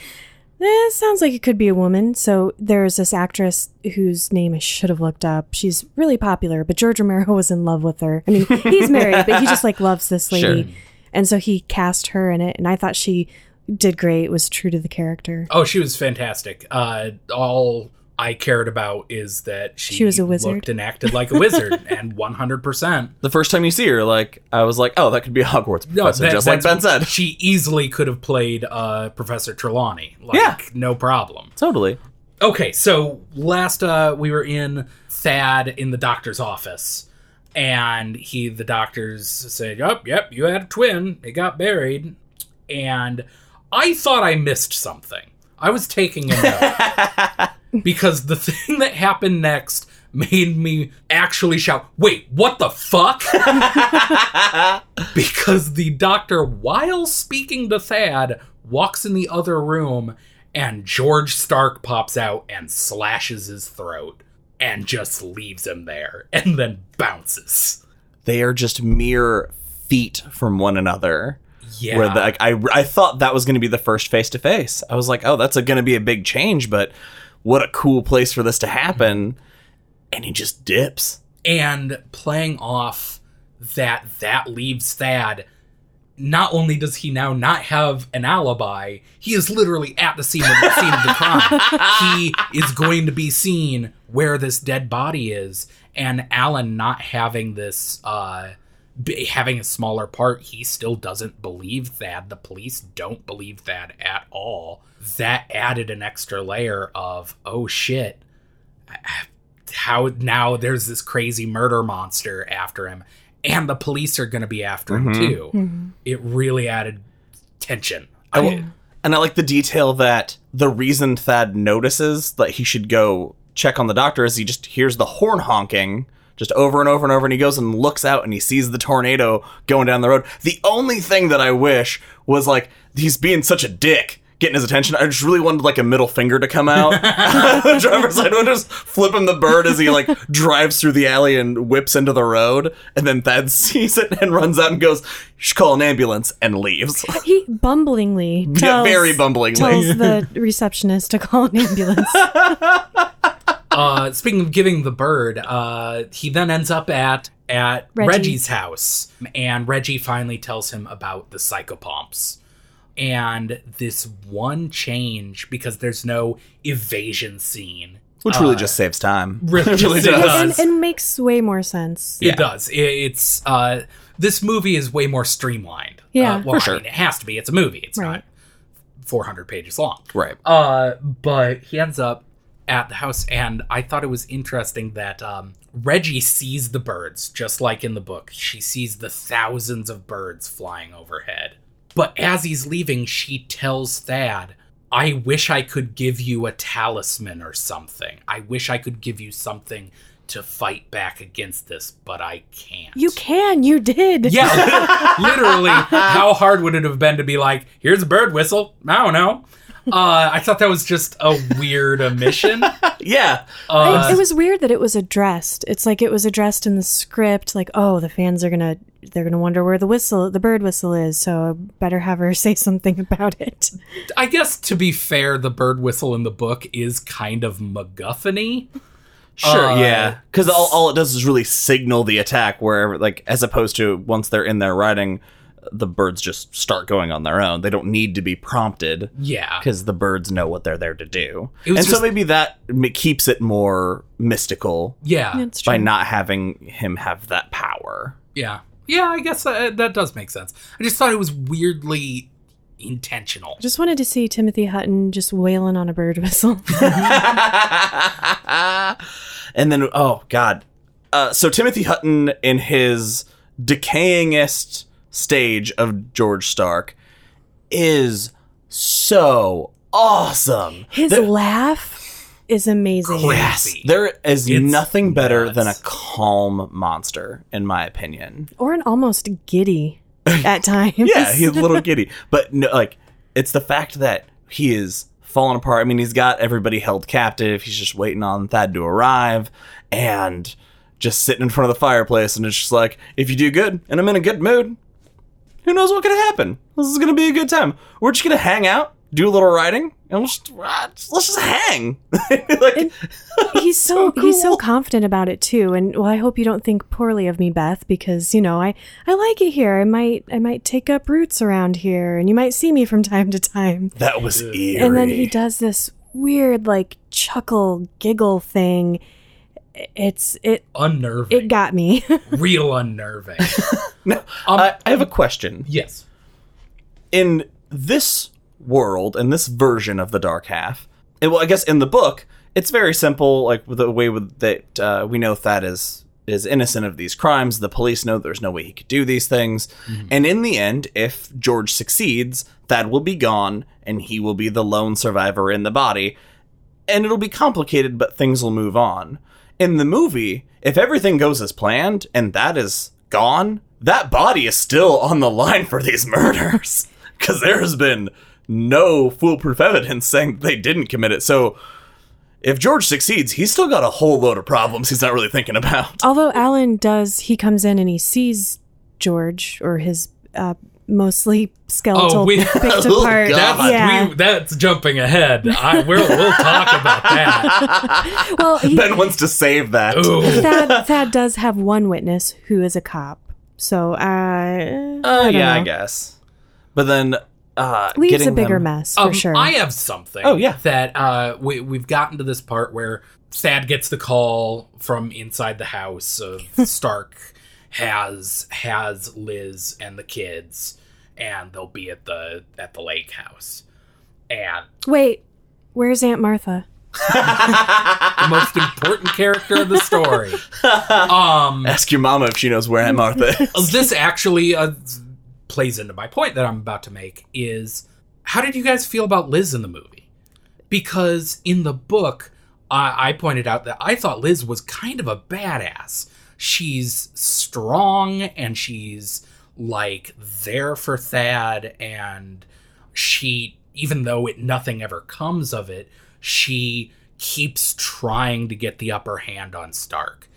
"Eh, sounds like it could be a woman." So there's this actress whose name I should have looked up. She's really popular, but George Romero was in love with her. I mean, he's married, but he just like loves this lady, Sure. and so he cast her in it. And I thought she did great. Was true to the character. Oh, she was fantastic. Uh, all I cared about is that she, She was a wizard. looked and acted like a wizard, and 100%. The first time you see her, like I was like, oh, that could be a Hogwarts No, professor, that- just like Ben said. She easily could have played uh, Professor Trelawney. Like, Yeah. no problem. Totally. Okay, so last uh, we were in Thad in the doctor's office, and he, the doctors said, "Yep, yep, you had a twin. It got buried," and I thought I missed something. I was taking a note because the thing that happened next made me actually shout, "Wait, what the fuck?" because the doctor, while speaking to Thad, walks in the other room and George Stark pops out and slashes his throat and just leaves him there and then bounces. They are just mere feet from one another. Yeah. Where the, like I I thought that was going to be the first face to face. I was like, oh, that's going to be a big change, but what a cool place for this to happen. And he just dips. and playing off that that leaves Thad. Not only does he now not have an alibi, he is literally at the scene of the scene of the crime. he is going to be seen where this dead body is, and Alan not having this, uh, b- having a smaller part, he still doesn't believe Thad. The police don't believe Thad at all. That added an extra layer of oh shit, how now there's this crazy murder monster after him and the police are going to be after him mm-hmm. too. Mm-hmm. It really added tension. I will- and I like the detail that the reason Thad notices that he should go check on the doctor is he just hears the horn honking just over and over and over and he goes and looks out and he sees the Toronado going down the road. The only thing that I wish was like he's being such a dick getting his attention. I just really wanted like a middle finger to come out. the driver's side window just flip him the bird as he like drives through the alley and whips into the road and then Thad sees it and runs out and goes, "You should call an ambulance" and leaves. He bumblingly tells, Yeah, very bumblingly. tells the receptionist to call an ambulance. uh speaking of giving the bird uh he then ends up at at Reggie. reggie's house and reggie finally tells him about the psychopomps and this one change because there's no evasion scene Which really just saves time. really It really just- it does. does. and, and makes way more sense. It does. It, it's uh, this movie is way more streamlined. Yeah. uh, well, For sure. I mean, it has to be. It's a movie. It's Right. not 400 pages long. Right. Uh, but he ends up at the house, and I thought it was interesting that um, Reggie sees the birds, just like in the book. She sees the thousands of birds flying overhead. But as he's leaving, she tells Thad, I wish I could give you a talisman or something. I wish I could give you something to fight back against this, but I can't. You can. You did. Yeah, literally. How hard would it have been to be like, here's a bird whistle? I don't know. Uh, I thought that was just a weird omission. Yeah. Uh, it, it was weird that it was addressed. It's like it was addressed in the script. Like, oh, the fans are gonna they're gonna wonder where the whistle, the bird whistle is. So I better have her say something about it. I guess to be fair, the bird whistle in the book is kind of MacGuffin Sure. Uh, yeah. Because all, all it does is really signal the attack wherever, like, as opposed to once they're in there riding, the birds just start going on their own. They don't need to be prompted Yeah. because the birds know what they're there to do. It was And so maybe that keeps it more mystical Yeah. It's true. by not having him have that power. Yeah. Yeah, I guess that, that does make sense. I just thought it was weirdly intentional. Just wanted to see Timothy Hutton just wailing on a bird whistle. and then oh god uh, so timothy hutton in his decayingest stage of george stark is so awesome His There- laugh is amazing. Crazy. there is It's nothing better than a calm monster in my opinion Or an almost giddy at times. yeah he's a little giddy but no, like it's the fact that he is falling apart. I mean, he's got everybody held captive. He's just waiting on Thad to arrive and just sitting in front of the fireplace. And it's just like, if you do good and I'm in a good mood, who knows what could happen? This is going to be a good time. We're just going to hang out, do a little writing, and we'll just, uh, let's just hang. like, he's so, he's so confident about it too and well i hope you don't think poorly of me beth because you know i i like it here i might i might take up roots around here and you might see me from time to time that was eerie. and then he does this weird like chuckle giggle thing it's it Unnerving. it got me Real unnerving. No, Um, I, I have a question. yes. in this world in this version of the dark half and well i guess in the book it's very simple like the way with that uh, we know thad is is innocent of these crimes. The police know there's no way he could do these things. And in the end if george succeeds thad will be gone and he will be the lone survivor in the body. And it'll be complicated but things will move on. In the movie if everything goes as planned and that is gone that body is still on the line for these murders because there has been no foolproof evidence saying they didn't commit it so if george succeeds he's still got a whole load of problems he's not really thinking about although alan does he comes in and he sees george or his uh mostly skeletal Oh, we- picked Oh, apart God. That's, yeah we, that's jumping ahead. I, we'll, we'll talk about that. well he, ben wants to save that Ooh. Thad, Thad does have one witness who is a cop so uh, uh, I don't yeah i guess but then uh leaves a bigger them- mess for Um, sure I have something. Oh, yeah. That uh, we we've gotten to this part where Thad gets the call from inside the house of Stark has has Liz and the kids, and they'll be at the at the lake house. And wait where's aunt martha the most important character of the story. Um, ask your mama if she knows where aunt martha is this actually uh, plays into my point that I'm about to make is how did you guys feel about Liz in the movie? Because in the book, I, I pointed out that I thought Liz was kind of a badass. She's strong and she's like there for Thad, and she, even though it nothing ever comes of it, she keeps trying to get the upper hand on Stark.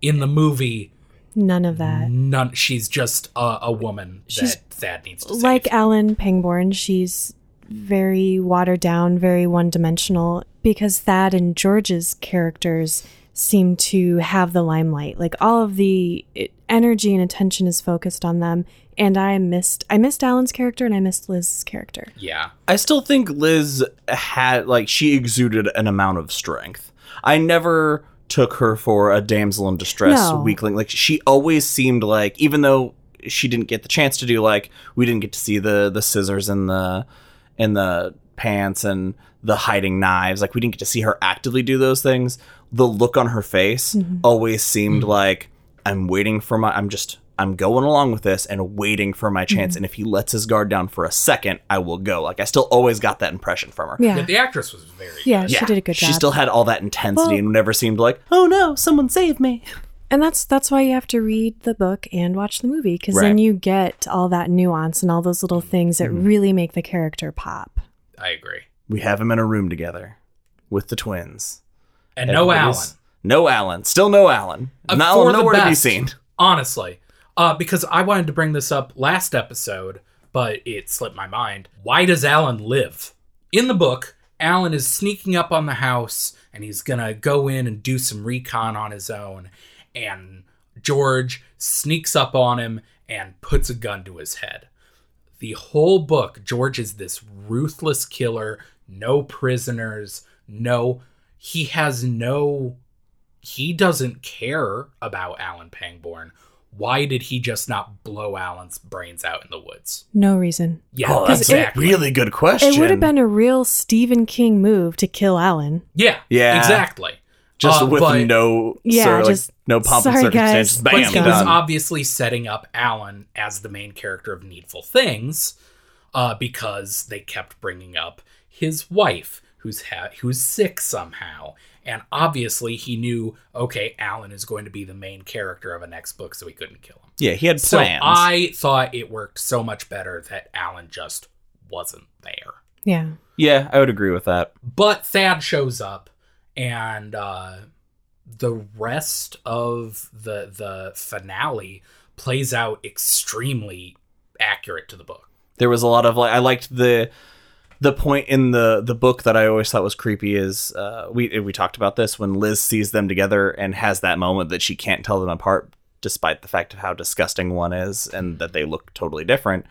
In the movie, none of that None. She's just a, a woman She's that Thad needs to save. like Alan Pangborn, she's very watered down, very one dimensional because Thad and George's characters seem to have the limelight. Like all of the energy and attention is focused on them. And I missed I missed Alan's character and I missed Liz's character. yeah, I still think Liz had like she exuded an amount of strength. I never took her for a damsel in distress No. weakling. Like she always seemed like even though she didn't get the chance to do like we didn't get to see the the scissors and the and the pants and the hiding knives. Like we didn't get to see her actively do those things. The look on her face mm-hmm. always seemed mm-hmm. like I'm waiting for my I'm just I'm going along with this and waiting for my chance. And if he lets his guard down for a second, I will go. Like I still always got that impression from her. Yeah. but the actress was very. Yeah, she did a good job. She still had all that intensity Well- and never seemed like, oh no, someone save me. And that's that's why you have to read the book and watch the movie because then you get all that nuance and all those little things that really make the character pop. I agree. We have him in a room together with the twins. And no Alan. No Alan. Still no Alan. Uh, Not for the nowhere to be seen. Honestly, uh, because I wanted to bring this up last episode, but it slipped my mind. Why does Alan live? In the book, Alan is sneaking up on the house and he's gonna go in and do some recon on his own. And George sneaks up on him and puts a gun to his head. The whole book, George is this ruthless killer, no prisoners, no. He has no he doesn't care about Alan Pangborn. Why did he just not blow Alan's brains out in the woods? No reason. Yeah, Oh, that's exactly. a really good question. It would have been a real Stephen King move to kill Alan. yeah, Yeah. exactly. just Uh, with but- no, Yeah, sir, like, just- no pomp and sorry, circumstances. guys. But Bam, he was obviously setting up Alan as the main character of Needful Things, uh, because they kept bringing up his wife, who's ha- who's sick somehow, and obviously he knew, okay, Alan is going to be the main character of a next book, so he couldn't kill him. yeah, he had plans. So. I thought it worked so much better that Alan just wasn't there. Yeah. Yeah, I would agree with that. But Thad shows up, and uh, the rest of the the finale plays out extremely accurate to the book. There was a lot of like I liked the the point in the the book that I always thought was creepy is uh, we we talked about this when Liz sees them together and has that moment that she can't tell them apart despite the fact of how disgusting one is and that they look totally different.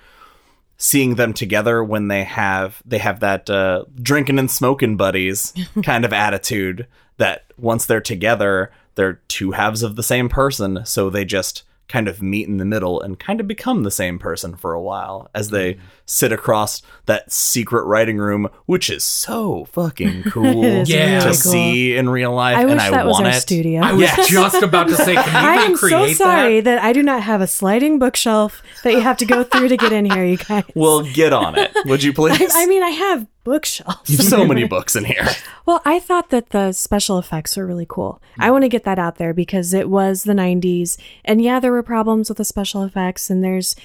Seeing them together when they have they have that uh, drinking and smoking buddies kind of attitude that once they're together they're two halves of the same person so they just kind of meet in the middle and kind of become the same person for a while as they mm. sit across that secret writing room, which is so fucking cool It is Yeah. to really cool. see in real life. I and wish I that was want our it. studio. I was Yes. just about to say, can you I am so sorry that? that? I do not have a sliding bookshelf that you have to go through to get in here, you guys. Well, get on it, would you please? I, I mean, I have bookshelves. You've so many books in here. Well, I thought that the special effects were really cool. I want to get that out there because it was the 90s and yeah, there were problems with the special effects and there's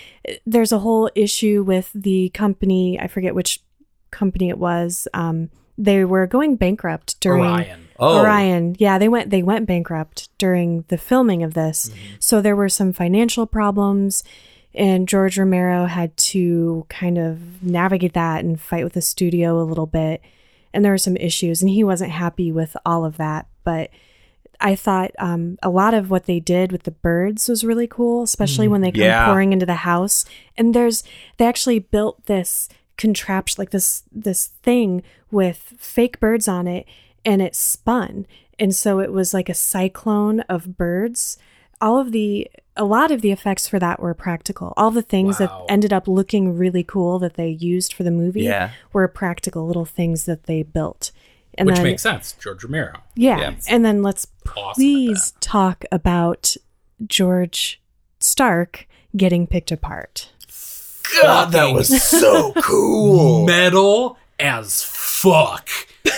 there's a whole issue with the company, I forget which company it was. Um they were going bankrupt during Orion. Oh, Orion. Yeah, they went they went bankrupt during the filming of this. So there were some financial problems and George Romero had to kind of navigate that and fight with the studio a little bit. And there were some issues and he wasn't happy with all of that, but I thought um, a lot of what they did with the birds was really cool, especially when they come Yeah. pouring into the house. And there's they actually built this contraption, like this this thing with fake birds on it, and it spun, and so it was like a cyclone of birds. All of the a lot of the effects for that were practical. All the things Wow. that ended up looking really cool that they used for the movie Yeah. were practical little things that they built. And Which then, makes sense. George Romero. yeah. Yeah. And then let's Awesome at please talk about George Stark getting picked apart. God, that was so cool. Metal as fuck.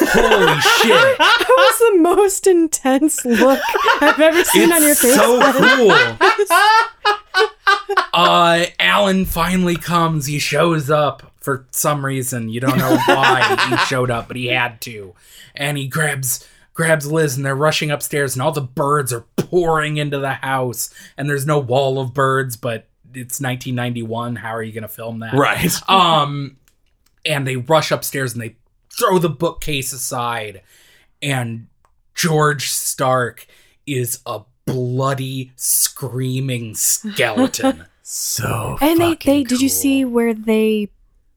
Holy shit. That was the most intense look I've ever seen on your It's face. so cool. uh, Alan finally comes. He shows up for some reason. You don't know why he showed up, but he had to. And he grabs grabs Liz and they're rushing upstairs and all the birds are pouring into the house and there's no wall of birds, but it's 1991. How are you going to film that? Right. Um, and they rush upstairs and they throw the bookcase aside, and George Stark is a bloody, screaming skeleton. So and they, fucking they did you see where they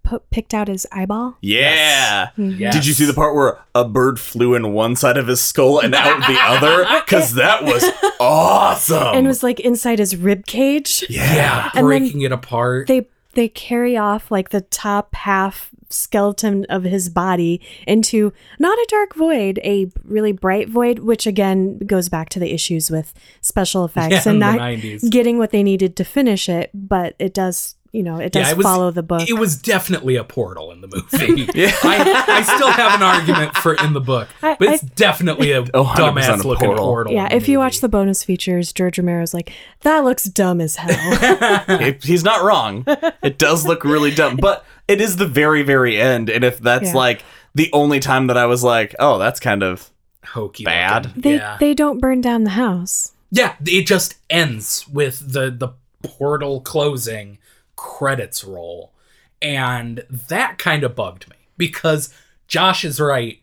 put, picked out his eyeball? Yeah. Mm-hmm. Yes. Did you see the part where a bird flew in one side of his skull and out the other? Because that was awesome. and was like inside his rib cage. Yeah, And then breaking it apart. They they carry off like the top half skeleton of his body into not a dark void, a really bright void, which again goes back to the issues with special effects Yeah, and not 90s. getting what they needed to finish it, but it does, you know, it does Yeah, it was- follow the book. It was definitely a portal in the movie. I, I still have an argument for in the book, but it's definitely a oh, dumbass a looking portal. portal. yeah, if you watch the bonus features, George Romero's like, that looks dumb as hell. It- he's not wrong. It does look really dumb, but it is the very, very end. And if that's Yeah. like the only time that I was like, oh, that's kind of hokey Bad. looking. they yeah. they don't burn down the house. Yeah, it just ends with the the portal closing, credits roll. And that kind of bugged me because Josh is right.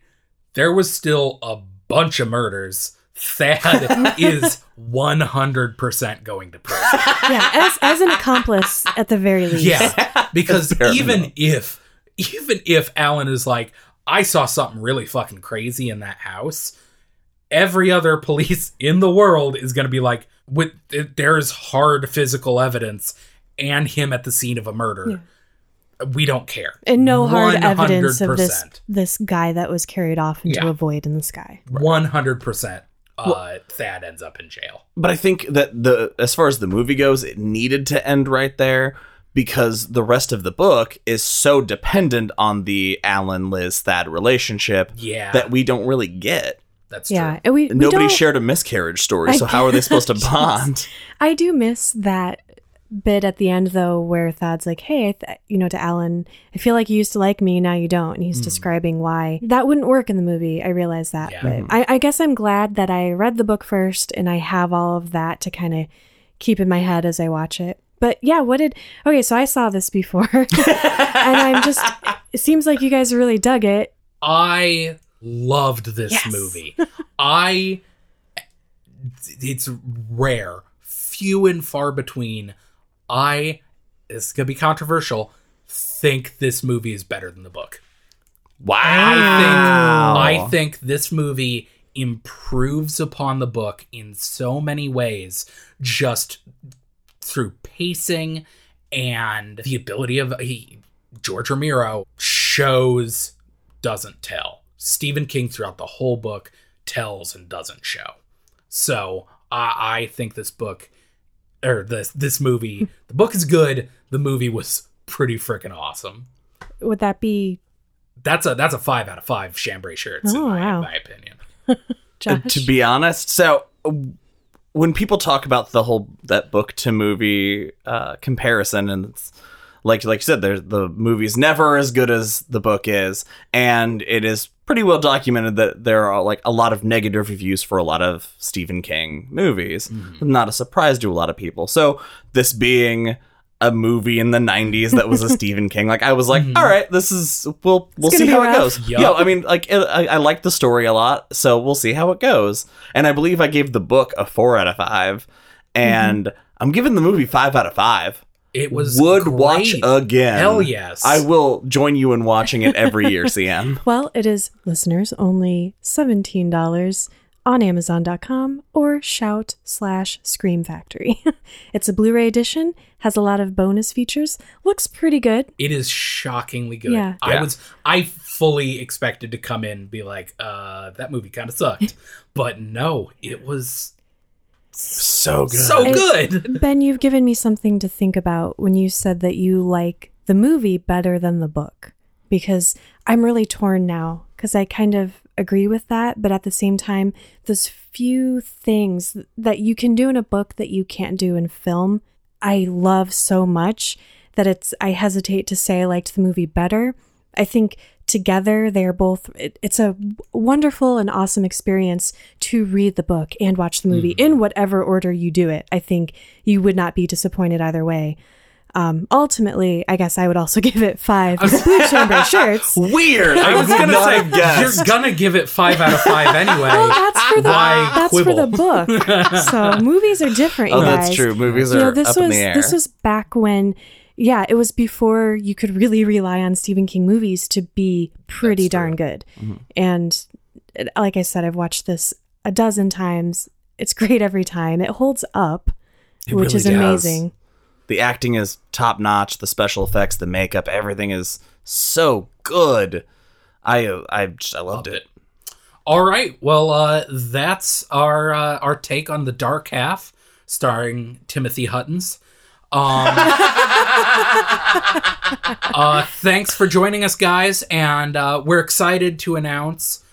There was still a bunch of murders. Thad is 100% going to prison. Yeah, as as an accomplice at the very least. Yeah, because even enough. if even if Alan is like, I saw something really fucking crazy in that house, every other police in the world is going to be like, with there's hard physical evidence and him at the scene of a murder. We don't care. And no hard evidence of this this guy that was carried off into Yeah. a void in the sky. One hundred percent. Uh, Thad ends up in jail. But I think that the as far as the movie goes, it needed to end right there because the rest of the book is so dependent on the Alan Liz Thad relationship Yeah, that we don't really get. that's Yeah, true. and we, we Nobody don't- shared a miscarriage story, I so how are they supposed to bond? I do miss that bit at the end though where Thad's like, "Hey, th- you know, to Alan, I feel like you used to like me, now you don't," and he's hmm. describing why that wouldn't work in the movie. I realize that, Yeah. but hmm. I, I guess I'm glad that I read the book first and I have all of that to kind of keep in my head as I watch it. But yeah, what did? Okay, so I saw this before, and I'm just. It seems like you guys really dug it. I loved this Yes. movie. I it's rare, few and far between. I it's gonna be controversial. Think this movie is better than the book. Wow. I think I think this movie improves upon the book in so many ways, just through pacing and the ability of he, George Romero shows, doesn't tell. Stephen King throughout the whole book tells and doesn't show. So I, I think this book or this this movie, the book is good. The movie was pretty freaking awesome. Would that be That's a that's a five out of five chambray shirts in Oh, my, wow. my opinion. Josh? to be honest so uh, when people talk about the whole that book to movie uh, comparison and it's like like you said there's the movie's never as good as the book is and it is pretty well documented that there are like a lot of negative reviews for a lot of Stephen King movies. Not a surprise to a lot of people. So this being a movie in the 90s that was a Stephen King like I was like all right this is we'll we'll see how it goes. Yeah I mean like it, I, I like the story a lot so we'll see how it goes. And I believe I gave the book a 4 out of 5 and I'm giving the movie 5 out of 5 It was would great. watch again Hell yes. I will join you in watching it every year CM Well, it is listeners only $17 on Amazon.com or shout slash Scream Factory. it's a Blu ray edition, has a lot of bonus features, looks pretty good. It is shockingly good. Yeah. I Yeah. was I fully expected to come in and be like, uh, that movie kind of sucked. but no, it was so good so It- good. Ben, you've given me something to think about when you said that you like the movie better than the book because I'm really torn now because I kind of agree with that, but at the same time, those few things that you can do in a book that you can't do in film, I love so much that it's I hesitate to say I liked the movie better. I think together they're both it, it's a wonderful and awesome experience to read the book and watch the movie in whatever order you do it. I think you would not be disappointed either way. Um, ultimately, I guess I would also give it five blue chambray shirts. weird I was gonna not say have guessed. you're gonna give it five out of five anyway. Well, that's for the Why that's for the book. So movies are different. oh you that's true movies You are know, this up was in the air this was back when, yeah, it was before you could really rely on Stephen King movies to be pretty That's true. darn good. Mm-hmm. And like I said, I've watched this a dozen times. It's great every time. It holds up, It which really is does. amazing. the acting is top notch the special effects the makeup everything is so good I I just, I loved it All right. Well, uh, that's our uh, our take on the Dark Half, starring Timothy Huttons. Um, uh, thanks for joining us, guys, and uh, we're excited to announce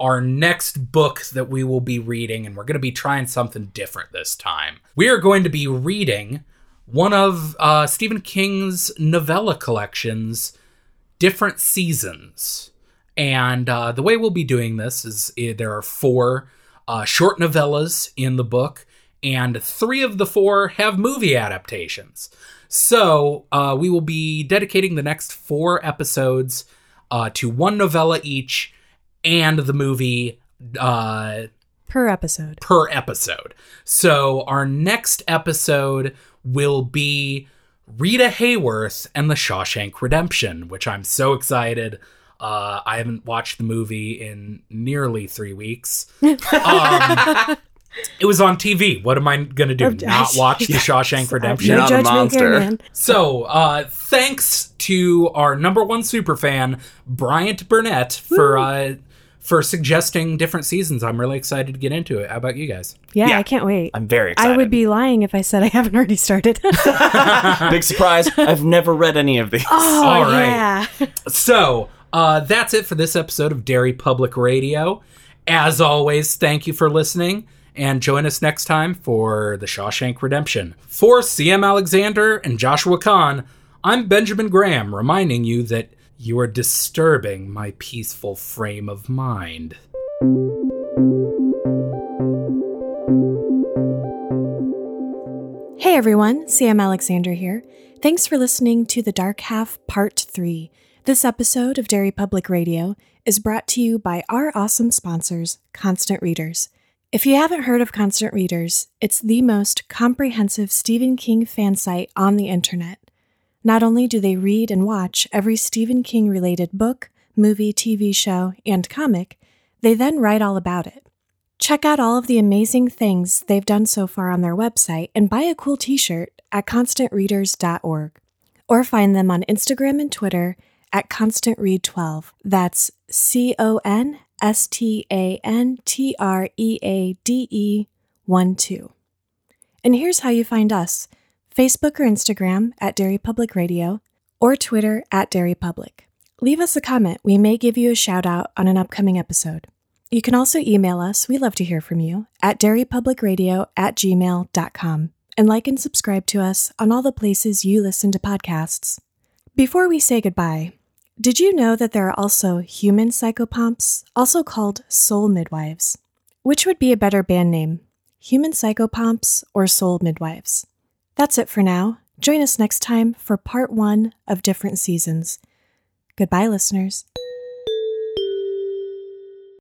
our next book that we will be reading, and we're going to be trying something different this time. We are going to be reading one of uh, Stephen King's novella collections, Different Seasons. And uh, the way we'll be doing this is uh, there are four uh, short novellas in the book, and three of the four have movie adaptations. So uh, we will be dedicating the next four episodes uh, to one novella each and the movie uh, Per episode. per episode. So our next episode will be Rita Hayworth and the Shawshank Redemption, which I'm so excited. Uh, I haven't watched the movie in nearly three weeks. Um, it was on TV. What am I going to do? Oh, Not watch the Shawshank Redemption? You're not a monster. here. So, uh, thanks to our number one super fan, Bryant Burnett, for uh, for suggesting different seasons. I'm really excited to get into it. How about you guys? Yeah, Yeah. I can't wait. I'm very excited I would be lying if I said I haven't already started. big surprise I've never read any of these oh, All right. yeah. So, uh, that's it for this episode of Derry Public Radio. As always, thank you for listening, and join us next time for The Shawshank Redemption. For CM Alexander and Joshua Kahn, I'm Benjamin Graham, reminding you that you are disturbing my peaceful frame of mind. Hey everyone, CM Alexander here. Thanks for listening to The Dark Half Part 3. This episode of Derry Public Radio is brought to you by our awesome sponsors, Constant Readers. If you haven't heard of Constant Readers, it's the most comprehensive Stephen King fan site on the internet. Not only do they read and watch every Stephen King related book, movie, TV show, and comic, they then write all about it. Check out all of the amazing things they've done so far on their website and buy a cool t shirt at constantreaders.org. Or find them on Instagram and Twitter at ConstantRead12. That's C O N S T A N T R E A D E 1 2. And here's how you find us Facebook or Instagram at Derry Public Radio, or Twitter at Dairy Public. Leave us a comment. We may give you a shout out on an upcoming episode. You can also email us, we love to hear from you, at derrypublicradio at gmail.com. And like and subscribe to us on all the places you listen to podcasts. Before we say goodbye, did you know that there are also human psychopomps, also called soul midwives? Which would be a better band name, human psychopomps or soul midwives? That's it for now. Join us next time for part one of Different Seasons. Goodbye, listeners.